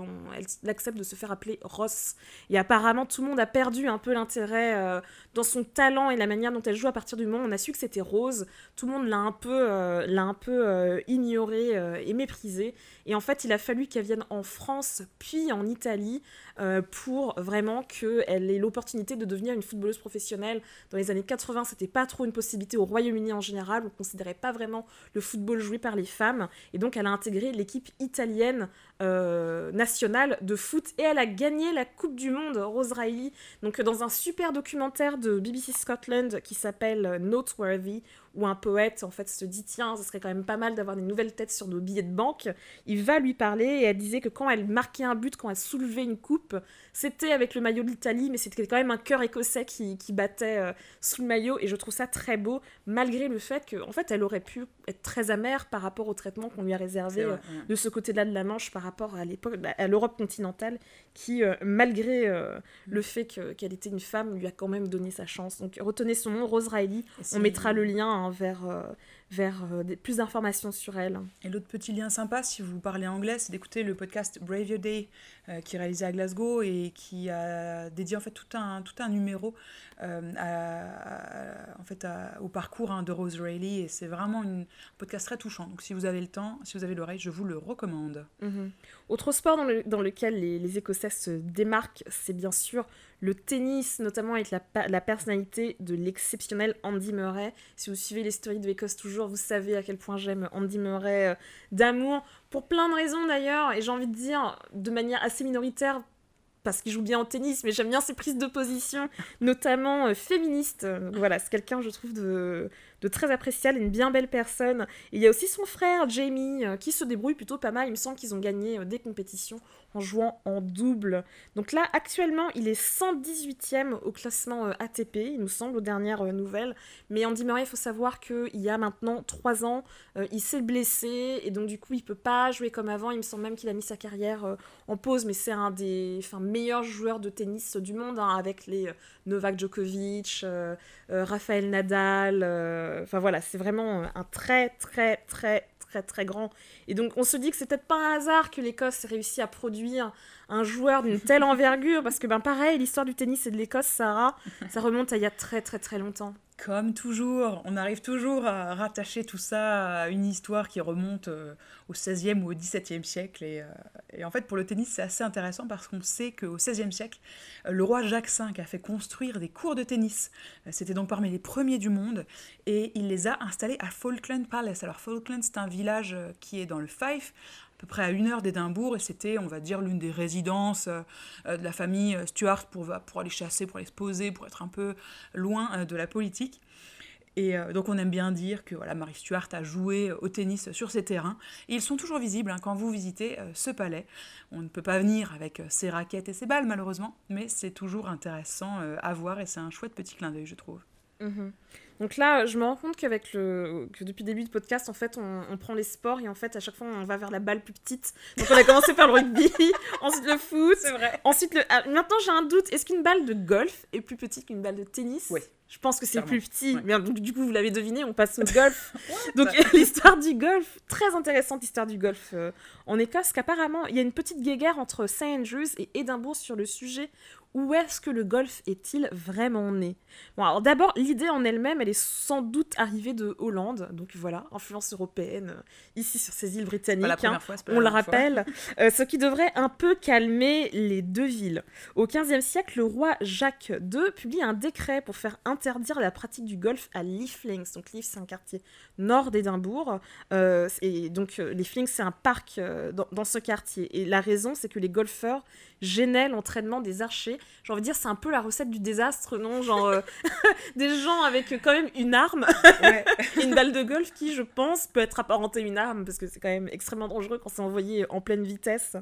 accepte de se faire appeler Ross. Et apparemment, tout le monde a perdu un peu l'intérêt euh, dans son talent et la manière dont elle joue à partir du moment où on a su que c'était Rose. Tout le monde l'a un peu, euh, l'a un peu euh, ignoré et méprisé. Et en fait, il a fallu qu'elle vienne en France puis en Italie pour vraiment qu'elle ait l'opportunité de devenir une footballeuse professionnelle. Dans les années 80, c'était pas trop une possibilité au Royaume-Uni en général. On considérait pas vraiment le football joué par les femmes. Et donc, elle a intégré l'équipe italienne euh, nationale de foot et elle a gagné la Coupe du Monde, Rose Riley. Donc dans un super documentaire de BBC Scotland qui s'appelle Noteworthy, où un poète en fait se dit tiens, ce serait quand même pas mal d'avoir des nouvelles têtes sur nos billets de banque. Il va lui parler et elle disait que quand elle marquait un but, quand elle soulevait une coupe, c'était avec le maillot de l'Italie, mais c'était quand même un cœur écossais qui, qui battait euh, sous le maillot et je trouve ça très beau, malgré le fait qu'en en fait elle aurait pu être très amère par rapport au traitement qu'on lui a réservé euh, de ce côté-là de la Manche par rapport à l'époque, bah, à l'Europe continentale, qui euh, malgré le fait qu'elle était une femme, lui a quand même donné sa chance. Donc retenez son nom, Rose Riley, on mettra le lien hein, vers, euh, vers euh, plus d'informations sur elle. Et l'autre petit lien sympa, si vous parlez anglais, c'est d'écouter le podcast Brave Your Day, euh, qui est réalisé à Glasgow et qui a dédié en fait tout un, tout un numéro en fait, au parcours hein, de Rose Rayleigh. Et c'est vraiment une, un podcast très touchant. Donc si vous avez le temps, si vous avez l'oreille, je vous le recommande. Mhm. Autre sport dans, le, dans lequel les, les Écossais se démarquent, c'est bien sûr le tennis, notamment avec la, la personnalité de l'exceptionnel Andy Murray. Si vous suivez les stories de l'Écosse toujours, vous savez à quel point j'aime Andy Murray euh, d'amour, pour plein de raisons d'ailleurs, et j'ai envie de dire de manière assez minoritaire, parce qu'il joue bien au tennis, mais j'aime bien ses prises de position, notamment euh, féministes. voilà, c'est quelqu'un, je trouve, de, de très appréciable, une bien belle personne. Et il y a aussi son frère, Jamie, euh, qui se débrouille plutôt pas mal. Il me semble qu'ils ont gagné des compétitions en jouant en double. Donc là, actuellement, il est 118e au classement euh, ATP, il nous semble, aux dernières euh, nouvelles. Mais Andy Murray, il faut savoir qu'il y a maintenant 3 ans, euh, il s'est blessé et donc du coup, il peut pas jouer comme avant. Il me semble même qu'il a mis sa carrière en pause, mais c'est un des meilleurs joueurs de tennis du monde, hein, avec les Novak Djokovic, Rafael Nadal. Enfin voilà, c'est vraiment un très, très, très, très très grand. Et donc on se dit que c'est peut-être pas un hasard que l'Écosse ait réussi à produire un joueur d'une telle envergure, parce que ben pareil, l'histoire du tennis et de l'Écosse, Sarah, ça remonte à il y a très très très longtemps. Comme toujours, on arrive toujours à rattacher tout ça à une histoire qui remonte euh, au XVIe ou au XVIIe siècle. Et, euh, et, en fait, pour le tennis, c'est assez intéressant parce qu'on sait qu'au XVIe siècle, euh, le roi Jacques V a fait construire des cours de tennis. C'était donc parmi les premiers du monde et il les a installés à Falkland Palace. Alors Falkland, c'est un village qui est dans le Fife, peu près à une heure d'Édimbourg et c'était, on va dire, l'une des résidences euh, de la famille euh, Stuart pour, pour aller chasser, pour aller se poser, pour être un peu loin euh, de la politique. Et donc on aime bien dire que voilà, Marie Stuart a joué au tennis sur ces terrains. Et ils sont toujours visibles hein, quand vous visitez ce palais. On ne peut pas venir avec ses raquettes et ses balles malheureusement, mais c'est toujours intéressant à voir et c'est un chouette petit clin d'œil je trouve. Mhm. Donc là, je me rends compte qu'avec le que depuis le début du podcast, en fait, on, prend les sports et en fait, à chaque fois, on va vers la balle plus petite. Donc on a commencé par le rugby, ensuite le foot, c'est vrai. Ensuite le. Ah, maintenant, j'ai un doute. Est-ce qu'une balle de golf est plus petite qu'une balle de tennis? Oui. Je pense que c'est plus petit. Mais, donc, du coup, vous l'avez deviné, on passe au golf. donc, l'histoire du golf, très intéressante histoire du golf euh, en Écosse, qu'apparemment, il y a une petite guéguerre entre St. Andrews et Édimbourg sur le sujet où est-ce que le golf est-il vraiment né? Bon, alors d'abord, l'idée en elle-même, elle est sans doute arrivée de Hollande, donc voilà, influence européenne euh, ici sur ces îles britanniques, hein, on le rappelle, euh, ce qui devrait un peu calmer les deux villes. Au XVe siècle, le roi Jacques II publie un décret pour faire interdire la pratique du golf à Leaflinks. Donc Leaf, c'est un quartier nord d'Édimbourg, euh, et donc Leaflinks, c'est un parc dans, dans ce quartier. Et la raison, c'est que les golfeurs gênait l'entraînement des archers. J'ai envie de dire, c'est un peu la recette du désastre, non? Genre, euh, des gens avec quand même une arme, une balle de golf qui, je pense, peut être apparentée une arme, parce que c'est quand même extrêmement dangereux quand c'est envoyé en pleine vitesse.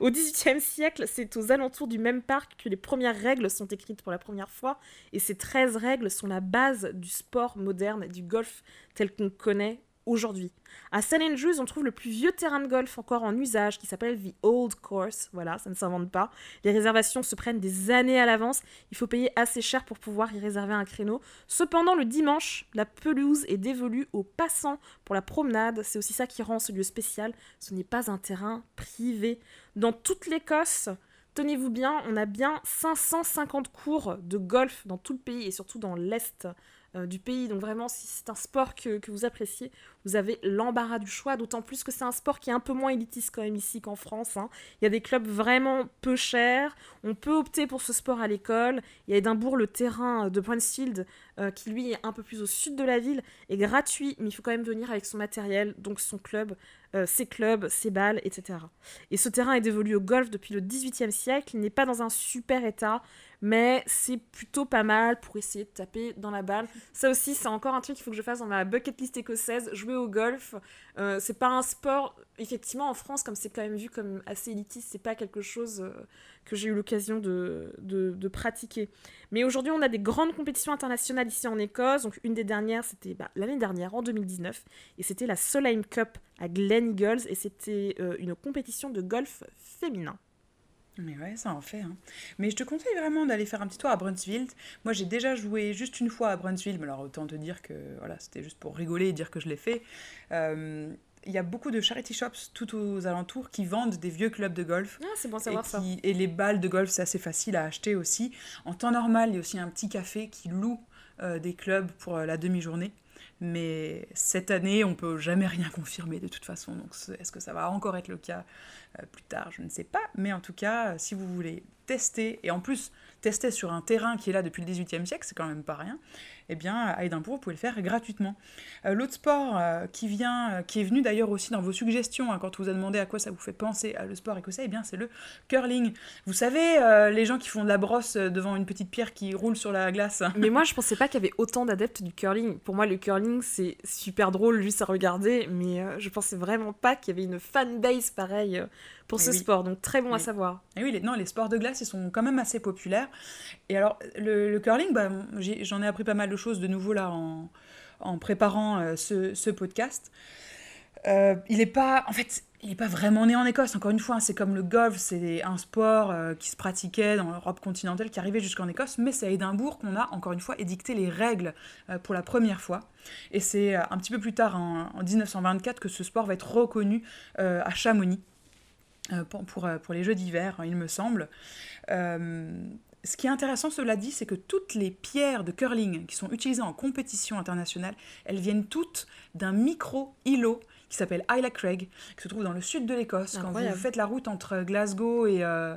Au XVIIIe siècle, c'est aux alentours du même parc que les premières règles sont écrites pour la première fois, et ces 13 règles sont la base du sport moderne, du golf tel qu'on connaît aujourd'hui. À St. Andrews, on trouve le plus vieux terrain de golf encore en usage qui s'appelle The Old Course. Voilà, ça ne s'invente pas. Les réservations se prennent des années à l'avance. Il faut payer assez cher pour pouvoir y réserver un créneau. Cependant, le dimanche, la pelouse est dévolue aux passants pour la promenade. C'est aussi ça qui rend ce lieu spécial. Ce n'est pas un terrain privé. Dans toute l'Écosse, tenez-vous bien, on a bien 550 cours de golf dans tout le pays et surtout dans l'Est euh, du pays. Donc vraiment, si c'est un sport que, vous appréciez, vous avez l'embarras du choix, d'autant plus que c'est un sport qui est un peu moins élitiste quand même ici qu'en France. Hein. Il y a des clubs vraiment peu chers, on peut opter pour ce sport à l'école. Il y a Édimbourg, le terrain de Bransfield, euh, qui lui est un peu plus au sud de la ville, est gratuit, mais il faut quand même venir avec son matériel, donc son club, euh, ses clubs, ses balles, etc. Et ce terrain est dévolu au golf depuis le XVIIIe siècle, il n'est pas dans un super état, mais c'est plutôt pas mal pour essayer de taper dans la balle. Ça aussi, c'est encore un truc qu'il faut que je fasse dans ma bucket list écossaise, jouer au golf. Euh, c'est pas un sport, effectivement, en France, comme c'est quand même vu comme assez élitiste, c'est pas quelque chose euh, que j'ai eu l'occasion de, de, pratiquer. Mais aujourd'hui, on a des grandes compétitions internationales ici en Écosse. Donc, une des dernières, c'était bah, l'année dernière, en 2019, et c'était la Solheim Cup à Glen Eagles, et c'était euh, une compétition de golf féminin. Mais ouais, ça en fait. Hein. Mais je te conseille vraiment d'aller faire un petit tour à Brunsfield. Moi, j'ai déjà joué juste une fois à Brunsfield, mais alors autant te dire que voilà, c'était juste pour rigoler et dire que je l'ai fait. Euh, il y a beaucoup de charity shops tout aux alentours qui vendent des vieux clubs de golf. Ah, c'est bon savoir ça. Et les balles de golf, c'est assez facile à acheter aussi. En temps normal, il y a aussi un petit café qui loue euh, des clubs pour euh, la demi-journée. Mais cette année, on peut jamais rien confirmer de toute façon. Donc, est-ce que ça va encore être le cas euh, plus tard Je ne sais pas. Mais en tout cas, si vous voulez tester, et en plus tester sur un terrain qui est là depuis le XVIIIe siècle, c'est quand même pas rien, eh bien, à Édimbourg, vous pouvez le faire gratuitement. Euh, l'autre sport euh, qui vient, euh, qui est venu d'ailleurs aussi dans vos suggestions, hein, quand on vous a demandé à quoi ça vous fait penser à le sport écossais, eh bien, c'est le curling. Vous savez, les gens qui font de la brosse devant une petite pierre qui roule sur la glace. Mais moi, je pensais pas qu'il y avait autant d'adeptes du curling. Pour moi, le curling, c'est super drôle juste à regarder, mais je pensais vraiment pas qu'il y avait une fanbase pareille pour ce sport. Donc très bon à savoir. Et oui, les, non, les sports de glace, ils sont quand même assez populaires. Et alors, le, curling, bah, j'en ai, appris pas mal de choses de nouveau là en, en préparant euh, ce, ce, podcast. Euh, il n'est pas, en fait, il n'est pas vraiment né en Écosse. Encore une fois, hein, c'est comme le golf, c'est un sport euh, qui se pratiquait dans l'Europe continentale, qui arrivait jusqu'en Écosse, mais c'est à Édimbourg qu'on a encore une fois édicté les règles pour la première fois. Et c'est un petit peu plus tard, en, 1924, que ce sport va être reconnu à Chamonix. Pour, pour, pour, les Jeux d'hiver, il me semble ce qui est intéressant, cela dit, c'est que toutes les pierres de curling qui sont utilisées en compétition internationale, elles viennent toutes d'un micro-îlot qui s'appelle Isla Craig, qui se trouve dans le sud de l'Écosse. Quand vous faites la route entre Glasgow et, euh,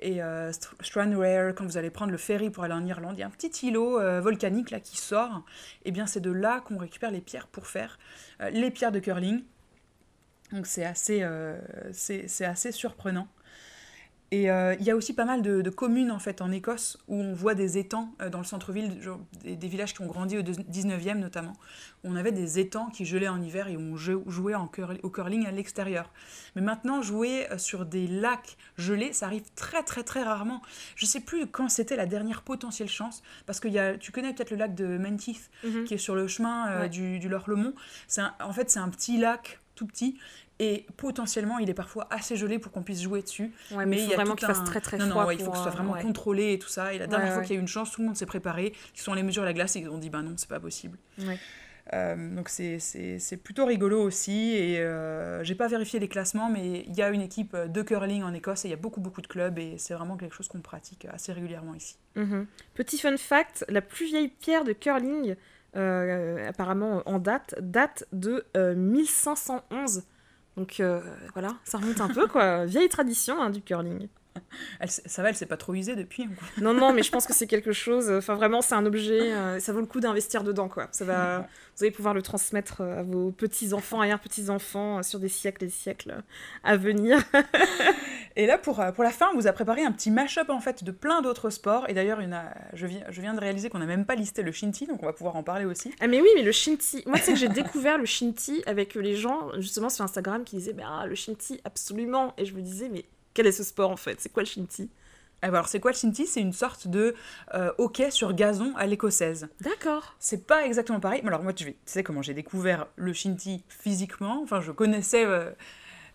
et euh, Stranraer, quand vous allez prendre le ferry pour aller en Irlande, il y a un petit îlot euh, volcanique là qui sort. Et eh bien c'est de là qu'on récupère les pierres pour faire les pierres de curling. Donc c'est assez, c'est assez surprenant. Et euh, il y a aussi pas mal de, communes en fait en Écosse où on voit des étangs euh, dans le centre-ville, des, villages qui ont grandi au 19e notamment, où on avait des étangs qui gelaient en hiver et où on jouait en au curling à l'extérieur. Mais maintenant, jouer euh, sur des lacs gelés, ça arrive très très très rarement. Je sais plus quand c'était la dernière potentielle chance, parce que tu connais peut-être le lac de Menteith, mhm. qui est sur le chemin du, du Lorlemont. En fait, c'est un petit lac tout petit et potentiellement il est parfois assez gelé pour qu'on puisse jouer dessus. mais, il faut vraiment qu'il fasse très très non, froid. Non, il faut que ce soit vraiment contrôlé et tout ça. Et la dernière fois qu'il y a eu une chance, tout le monde s'est préparé, ils sont allés mesurer la glace et ils ont dit bah non, c'est pas possible. Euh, donc c'est plutôt rigolo aussi et euh, j'ai pas vérifié les classements mais il y a une équipe de curling en Écosse et il y a beaucoup beaucoup de clubs et c'est vraiment quelque chose qu'on pratique assez régulièrement ici. Mhm. Petit fun fact, la plus vieille pierre de curling euh, apparemment en date date de 1511 donc voilà ça remonte un peu quoi vieille tradition hein, du curling. Elle, ça va, elle s'est pas trop usée depuis Non, non, mais je pense que c'est quelque chose. Enfin, vraiment, c'est un objet. Euh, ça vaut le coup d'investir dedans, quoi. Ça va, vous allez pouvoir le transmettre euh, à vos petits enfants, arrière petits enfants, euh, sur des siècles et des siècles à venir. et là, pour, pour la fin, on vous a préparé un petit mash-up en fait de plein d'autres sports. Et d'ailleurs, je viens, je viens de réaliser qu'on n'a même pas listé le shinty, donc on va pouvoir en parler aussi. Ah mais oui, mais le shinty. Moi, c'est que j'ai découvert le shinty avec les gens justement sur Instagram qui disaient, bah le shinty, absolument. Et je me disais, mais quel est ce sport en fait? C'est quoi le shinty? Ah, bah alors, c'est quoi le shinty? C'est une sorte de euh, hockey sur gazon à l'écossaise. D'accord. C'est pas exactement pareil. Mais alors, moi, tu sais comment j'ai découvert le shinty physiquement? Enfin, je connaissais euh,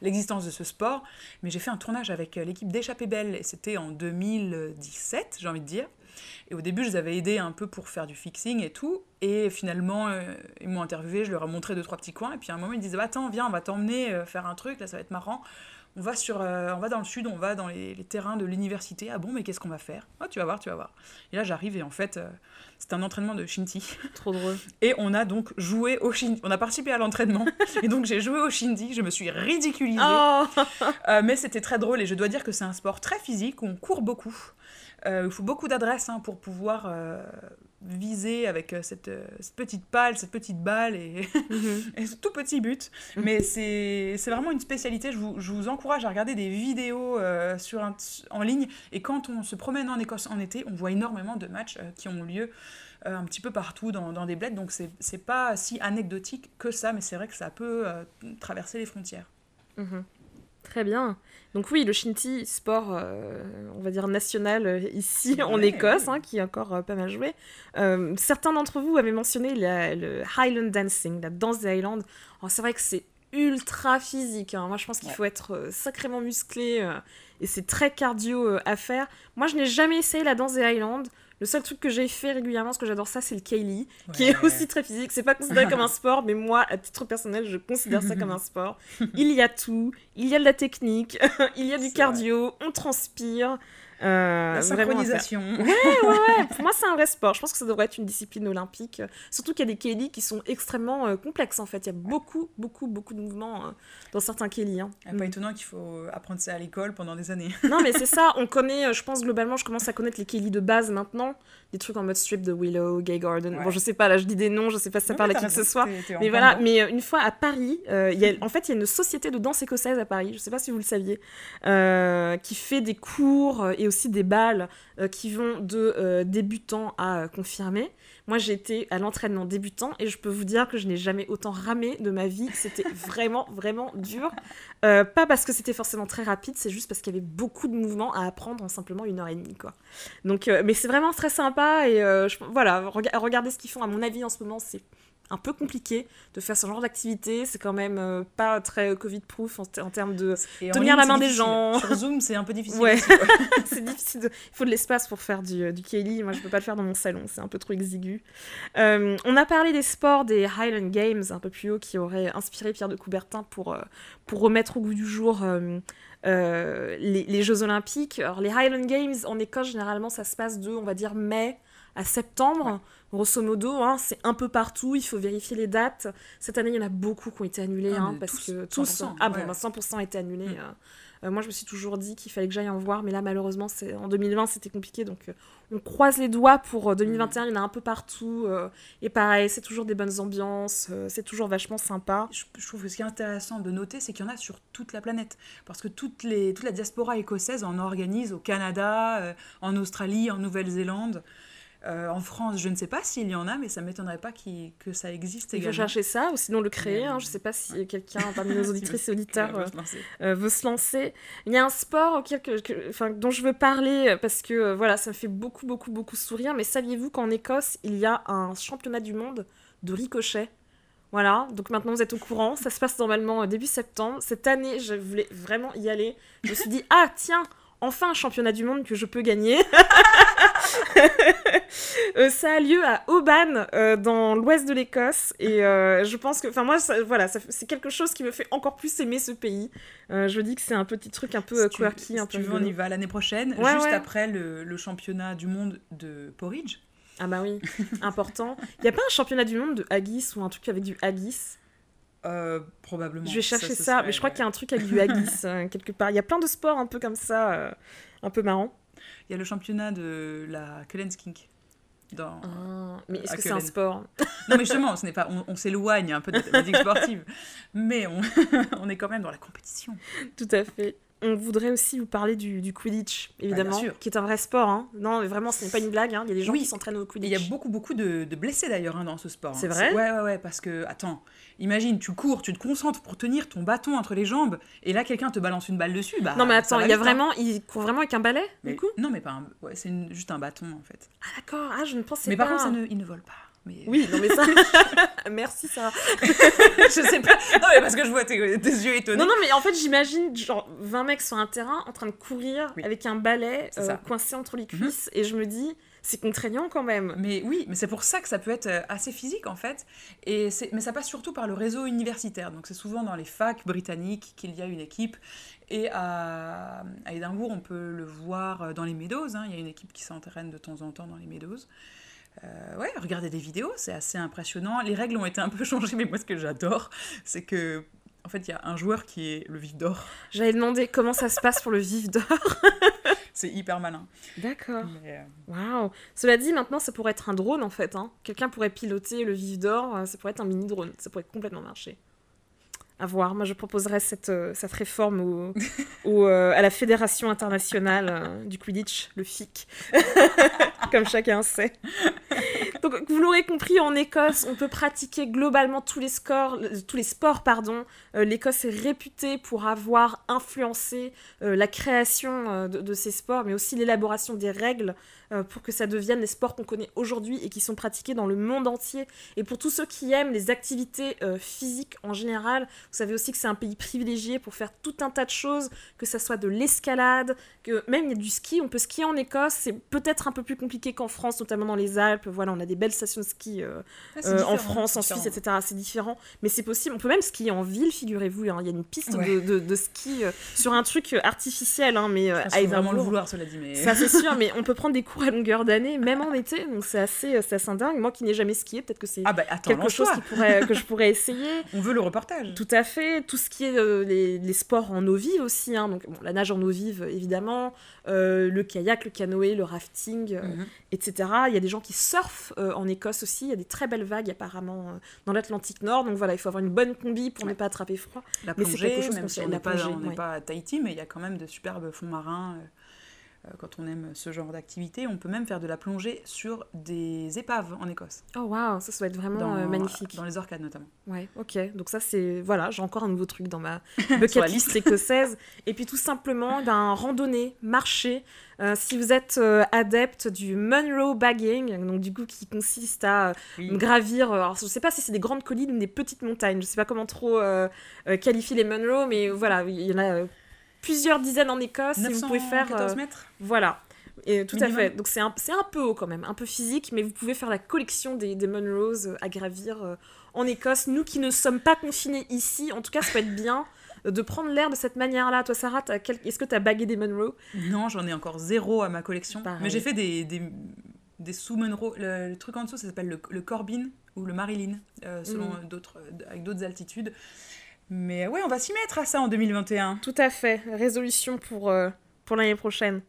l'existence de ce sport, mais j'ai fait un tournage avec euh, l'équipe d'Échappée Belle, et c'était en 2017, j'ai envie de dire. Et au début, je les avais aidés un peu pour faire du fixing et tout. Et finalement, ils m'ont interviewé, je leur ai montré deux, trois petits coins. Et puis à un moment, ils disaient bah, Attends, viens, on va t'emmener faire un truc, là, ça va être marrant on va, sur, euh, on va dans le sud, on va dans les, terrains de l'université. Ah bon, mais qu'est-ce qu'on va faire? Oh, Tu vas voir, tu vas voir. Et là, j'arrive et en fait, euh, c'est un entraînement de shinty. Trop drôle. Et on a donc joué au shinty. On a participé à l'entraînement. et donc, j'ai joué au shinty. Je me suis ridiculisée. Oh euh, mais c'était très drôle et je dois dire que c'est un sport très physique. On court beaucoup. il faut beaucoup d'adresse hein, pour pouvoir viser avec euh, cette, euh, cette, petite pale, cette petite balle et, mhm. ce tout petit but. Mhm. Mais c'est vraiment une spécialité. Je vous, je vous, encourage à regarder des vidéos euh, sur en ligne. Et quand on se promène en Écosse en été, on voit énormément de matchs qui ont lieu un petit peu partout dans, dans des bleds. Donc c'est pas si anecdotique que ça, mais c'est vrai que ça peut traverser les frontières. Mhm. Très bien. Donc oui, le shinty, sport, euh, on va dire national euh, ici en Écosse, hein, qui est encore euh, pas mal joué. certains d'entre vous avaient mentionné le Highland Dancing, la danse des Highlands. Oh, c'est vrai que c'est ultra physique. Hein. Moi, je pense qu'il faut être sacrément musclé et c'est très cardio à faire. Moi, je n'ai jamais essayé la danse des Highlands. Le seul truc que j'ai fait régulièrement, parce que j'adore ça, c'est le Kaylee, qui est aussi très physique. C'est pas considéré comme un sport, mais moi, à titre personnel, je considère ça comme un sport. Il y a tout. Il y a de la technique, il y a du cardio, on transpire. Euh, la synchronisation. Ouais, ouais, ouais. Pour moi, c'est un vrai sport. Je pense que ça devrait être une discipline olympique. Surtout qu'il y a des Kelly qui sont extrêmement euh, complexes, en fait. Il y a beaucoup, beaucoup, beaucoup de mouvements euh, dans certains Kelly. Hein. Ah, pas mm. étonnant qu'il faut apprendre ça à l'école pendant des années. non, mais c'est ça. On connaît, je pense, globalement, je commence à connaître les Kelly de base maintenant. Des trucs en mode strip de Willow, Gay Garden. Bon, je sais pas, là, je dis des noms, je sais pas si ça parle à qui que ce soit. mais voilà, mais une fois à Paris, y a, en fait, il y a une société de danse écossaise à Paris, je sais pas si vous le saviez, qui fait des cours et aussi des balles euh, qui vont de euh, débutants à confirmés. Moi, j'étais à l'entraînement débutant et je peux vous dire que je n'ai jamais autant ramé de ma vie. C'était vraiment, vraiment dur. Euh, pas parce que c'était forcément très rapide, c'est juste parce qu'il y avait beaucoup de mouvements à apprendre en simplement une heure et demie, quoi. Donc, mais c'est vraiment très sympa et voilà, regardez ce qu'ils font. À mon avis, en ce moment, c'est un peu compliqué de faire ce genre d'activité. C'est quand même euh, pas très Covid-proof en, termes de tenir la main des gens. Sur Zoom, c'est un peu difficile. Ouais. c'est difficile. Il faut de l'espace pour faire du, du Kelly. Moi, je peux pas le faire dans mon salon. C'est un peu trop exigu. Euh, on a parlé des sports des Highland Games un peu plus haut qui auraient inspiré Pierre de Coubertin pour, euh, pour remettre au goût du jour. Les, les, Jeux Olympiques. Alors, les Highland Games en Écosse, généralement, ça se passe de, on va dire, mai à septembre. Grosso modo, hein, c'est un peu partout, il faut vérifier les dates. Cette année, il y en a beaucoup qui ont été annulés, ah, hein, parce que tous... ah bon, 100% a été annulé. Mm. Euh. Euh, moi, je me suis toujours dit qu'il fallait que j'aille en voir, mais là, malheureusement, en 2020, c'était compliqué. Donc, euh, on croise les doigts pour 2021. Mm. Il y en a un peu partout. et pareil, c'est toujours des bonnes ambiances. c'est toujours vachement sympa. Je, trouve que ce qui est intéressant de noter, c'est qu'il y en a sur toute la planète. Parce que toute la diaspora écossaise en organise au Canada, en Australie, en Nouvelle-Zélande. Euh, en France, je ne sais pas s'il y en a, mais ça ne m'étonnerait pas que ça existe également. Il faut chercher ça, ou sinon le créer. Hein. Je ne sais pas si quelqu'un parmi nos auditrices et auditeurs euh, euh, veut, se lancer. Il y a un sport dont je veux parler, parce que voilà, ça me fait beaucoup, beaucoup, beaucoup sourire. Mais saviez-vous qu'en Écosse, il y a un championnat du monde de ricochet? Voilà, donc maintenant vous êtes au courant. Ça se passe normalement début septembre. Cette année, je voulais vraiment y aller. Je me suis dit, ah tiens, enfin un championnat du monde que je peux gagner. Euh, ça a lieu à Oban, euh, dans l'ouest de l'Écosse. Et euh, je pense que, enfin, moi, voilà, c'est quelque chose qui me fait encore plus aimer ce pays. je dis que c'est un petit truc un peu quirky. un peu tu veux, on y va l'année prochaine, juste après le, le, championnat du monde de porridge. Ah bah oui, important. Il n'y a pas un championnat du monde de haggis ou un truc avec du haggis? Probablement. Je vais chercher ça, mais je crois qu'il y a un truc avec du haggis quelque part. Il y a plein de sports un peu comme ça, un peu marrant. Il y a le championnat de la Kelenskink. Dans, ah, mais est-ce que c'est un sport? Non, mais justement, ce n'est pas, on, s'éloigne un peu de la thématique sportive, mais on, on est quand même dans la compétition. Tout à fait. On voudrait aussi vous parler du, du Quidditch, évidemment, qui est un vrai sport. Hein. Non, vraiment, ce n'est pas une blague. Hein. Il y a des gens qui s'entraînent au Quidditch. Il y a beaucoup, beaucoup de, de blessés d'ailleurs hein, dans ce sport. C'est vrai Ouais, ouais, ouais, parce que, attends, imagine, tu cours, tu te concentres pour tenir ton bâton entre les jambes, et là, quelqu'un te balance une balle dessus. Bah, non, mais attends, il y a vraiment, il court vraiment avec un balai, du coup? Non, mais pas un... ouais, c'est juste un bâton, en fait. Ah, d'accord, ah, je ne pensais pas. Mais par contre, ça ne... il ne vole pas. Oui, non mais ça. Merci ça. je sais pas. Non mais parce que je vois tes, yeux étonnés. Non non mais en fait j'imagine genre 20 mecs sur un terrain en train de courir avec un balai euh, coincé entre les mhm. cuisses et je me dis c'est contraignant quand même. Mais oui, mais c'est pour ça que ça peut être euh, assez physique en fait. Et mais ça passe surtout par le réseau universitaire. Donc c'est souvent dans les facs britanniques qu'il y a une équipe. Et à, à Édimbourg, on peut le voir euh, dans les Meadows. Hein. Il y a une équipe qui s'entraîne de temps en temps dans les Meadows. Euh, ouais, regardez des vidéos, c'est assez impressionnant. Les règles ont été un peu changées, mais moi ce que j'adore, c'est que en fait, il y a un joueur qui est le vif d'or. J'avais demandé comment ça se passe pour le vif d'or. c'est hyper malin. D'accord. Euh, Waouh. Cela dit, maintenant, ça pourrait être un drone en fait. Hein. Quelqu'un pourrait piloter le vif d'or. Euh, ça pourrait être un mini drone. Ça pourrait complètement marcher. À voir. Moi, je proposerais cette, cette réforme au, à la Fédération internationale du Quidditch, le FIC. Comme chacun sait. Donc, vous l'aurez compris, en Écosse, on peut pratiquer globalement tous les, scores, tous les sports. pardon. Euh, L'Écosse est réputée pour avoir influencé euh, la création euh, de, de, ces sports, mais aussi l'élaboration des règles pour que ça devienne les sports qu'on connaît aujourd'hui et qui sont pratiqués dans le monde entier. Et pour tous ceux qui aiment les activités physiques en général, vous savez aussi que c'est un pays privilégié pour faire tout un tas de choses, que ça soit de l'escalade, que même il y a du ski, on peut skier en Écosse, c'est peut-être un peu plus compliqué qu'en France, notamment dans les Alpes. Voilà, on a des belles stations de ski euh, ah, en France, en Suisse, etc. C'est différent, mais c'est possible. On peut même skier en ville, figurez-vous. Hein. Il y a une piste de, de, ski sur un truc artificiel, hein, mais à vraiment le vouloir, cela dit. Mais... Ça c'est sûr, mais on peut prendre des cours à longueur d'année, même en été. Donc c'est assez, assez dingue. Moi qui n'ai jamais skié, peut-être que c'est ah bah, quelque chose qui pourrait, que je pourrais essayer. On veut le reportage. Tout à fait. Tout ce qui est euh, les, les, sports en eau vive aussi. Hein. Donc bon, la nage en eau vive, évidemment. Euh, le kayak, le canoë, le rafting, euh, mhm. etc. Il y a des gens qui surfent en Écosse aussi. Il y a des très belles vagues apparemment dans l'Atlantique Nord. Donc voilà, il faut avoir une bonne combi pour ne pas attraper froid. La plongée, mais même si on n'est pas, pas, à Tahiti, mais il y a quand même de superbes fonds marins. Euh, quand on aime ce genre d'activité. On peut même faire de la plongée sur des épaves en Écosse. Oh waouh, ça, ça va être vraiment euh, magnifique. Dans les orcades notamment. Ouais, ok. Donc ça c'est voilà, j'ai encore un nouveau truc dans ma bucket list écossaise. Et puis tout simplement d'un randonnée, marché. Euh, si vous êtes adepte du Munro bagging, donc du coup qui consiste à gravir, alors je sais pas si c'est des grandes collines ou des petites montagnes, je sais pas comment trop qualifier les Munro, mais voilà, il y en a plusieurs dizaines en Écosse. et vous pouvez faire. 14 euh, mètres Voilà. Et, tout à fait. Donc c'est un, un, peu haut quand même, un peu physique, mais vous pouvez faire la collection des, des Monrose euh, à gravir euh, en Écosse. Nous qui ne sommes pas confinés ici, en tout cas, ça peut être bien de prendre l'air de cette manière-là. Toi, Sarah, quel... est-ce que tu as bagué des Monroe Non, j'en ai encore zéro à ma collection. Mais j'ai fait des, des, des sous-Monroe. Le, truc en dessous, ça s'appelle le, Corbin ou le Marilyn, selon mm. d'autres, avec d'autres altitudes. Mais ouais, on va s'y mettre à ça en 2021. Tout à fait. Résolution pour, euh, pour l'année prochaine.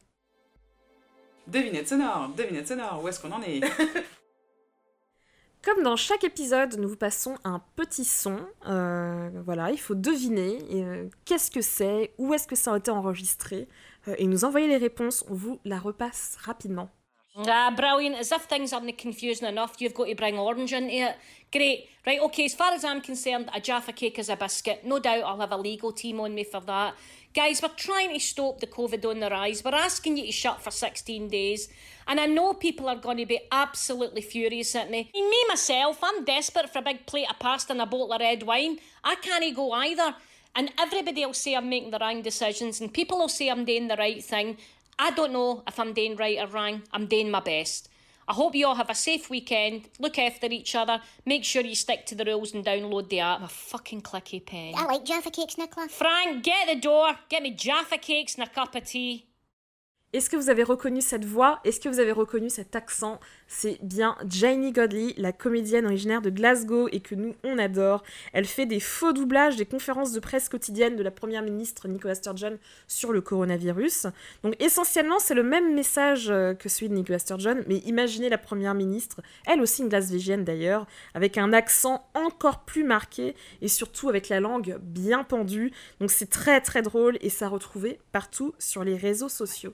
Devinette sonore, devinette sonore, où est-ce qu'on en est? Comme dans chaque épisode, nous vous passons un petit son. Euh, voilà, il faut deviner euh, qu'est-ce que c'est, où est-ce que ça a été enregistré, et nous envoyer les réponses. On vous la repasse rapidement. Ah, brilliant. As if things aren't confusing enough, you've got to bring orange into it. Great. Right, okay, as far as I'm concerned, a Jaffa cake is a biscuit. No doubt I'll have a legal team on me for that. Guys, we're trying to stop the COVID on the rise. We're asking you to shut for 16 days. And I know people are going to be absolutely furious at me. me, myself, I'm desperate for a big plate of pasta and a bottle of red wine. I can't go either. And everybody will say I'm making the wrong decisions, and people will say I'm doing the right thing. I don't know if I'm doing right or wrong. I'm doing my best. I hope you all have a safe weekend. Look after each other. Make sure you stick to the rules and download the app. My fucking clicky pen. I like Jaffa cakes, Nicola. Frank, get the door. Get me Jaffa cakes and a cup of tea. Est-ce que vous avez reconnu cette voix? Est-ce que vous avez reconnu cet accent? C'est bien Janie Godley, la comédienne originaire de Glasgow et que nous, on adore. Elle fait des faux doublages des conférences de presse quotidiennes de la première ministre Nicola Sturgeon sur le coronavirus. Donc essentiellement, c'est le même message euh, que celui de Nicola Sturgeon, mais imaginez la première ministre, elle aussi une glasvégienne d'ailleurs, avec un accent encore plus marqué et surtout avec la langue bien pendue. Donc c'est très très drôle et ça retrouvé partout sur les réseaux sociaux.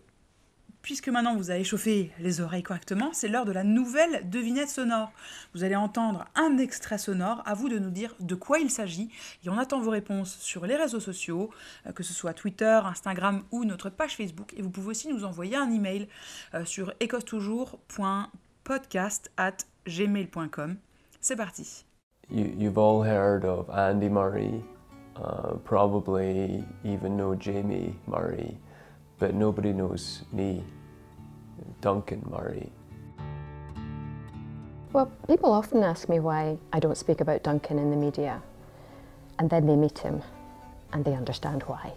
Puisque maintenant vous avez chauffé les oreilles correctement, c'est l'heure de la nouvelle devinette sonore. Vous allez entendre un extrait sonore, à vous de nous dire de quoi il s'agit. Et on attend vos réponses sur les réseaux sociaux, euh, que ce soit Twitter, Instagram ou notre page Facebook. Et vous pouvez aussi nous envoyer un email euh, sur ecostoujours.podcast at gmail.com. C'est parti. you've all heard of Andy Murray, uh, probably even know Jamie Murray. But nobody knows me, Duncan Murray. Well, people often ask me why I don't speak about Duncan in the media, and then they meet him and they understand why.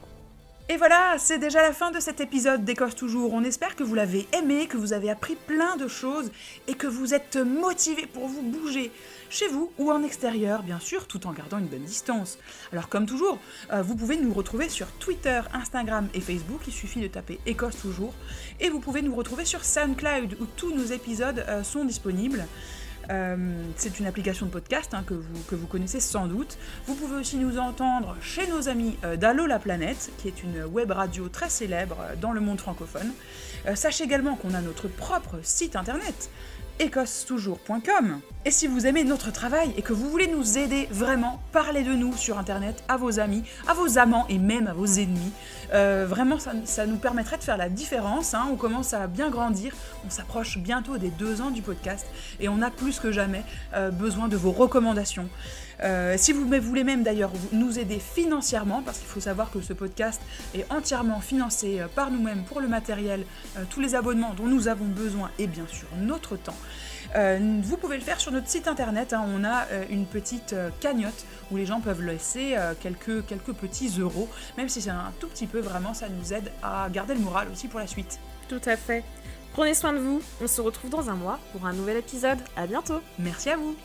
Et voilà, c'est déjà la fin de cet épisode d'Écosse Toujours. On espère que vous l'avez aimé, que vous avez appris plein de choses et que vous êtes motivé pour vous bouger chez vous ou en extérieur, bien sûr, tout en gardant une bonne distance. Alors comme toujours, euh, vous pouvez nous retrouver sur Twitter, Instagram et Facebook, il suffit de taper Écosse Toujours, et vous pouvez nous retrouver sur SoundCloud où tous nos épisodes euh, sont disponibles. Euh, c'est une application de podcast hein, que, vous, que vous connaissez sans doute. Vous pouvez aussi nous entendre chez nos amis d'Allo la planète, qui est une web radio très célèbre dans le monde francophone. sachez également qu'on a notre propre site internet écossetoujours.com. Et si vous aimez notre travail et que vous voulez nous aider vraiment, parlez de nous sur Internet à vos amis, à vos amants et même à vos ennemis. Euh, vraiment, ça, nous permettrait de faire la différence. Hein. On commence à bien grandir. On s'approche bientôt des deux ans du podcast et on a plus que jamais euh, besoin de vos recommandations. Euh, si vous voulez même d'ailleurs nous aider financièrement, parce qu'il faut savoir que ce podcast est entièrement financé euh, par nous-mêmes pour le matériel, euh, tous les abonnements dont nous avons besoin et bien sûr notre temps. vous pouvez le faire sur notre site internet. Hein. on a une petite cagnotte où les gens peuvent laisser quelques, quelques petits euros, même si c'est un tout petit peu, vraiment, ça nous aide à garder le moral aussi pour la suite. Tout à fait. Prenez soin de vous. On se retrouve dans un mois pour un nouvel épisode. À bientôt. Merci à vous.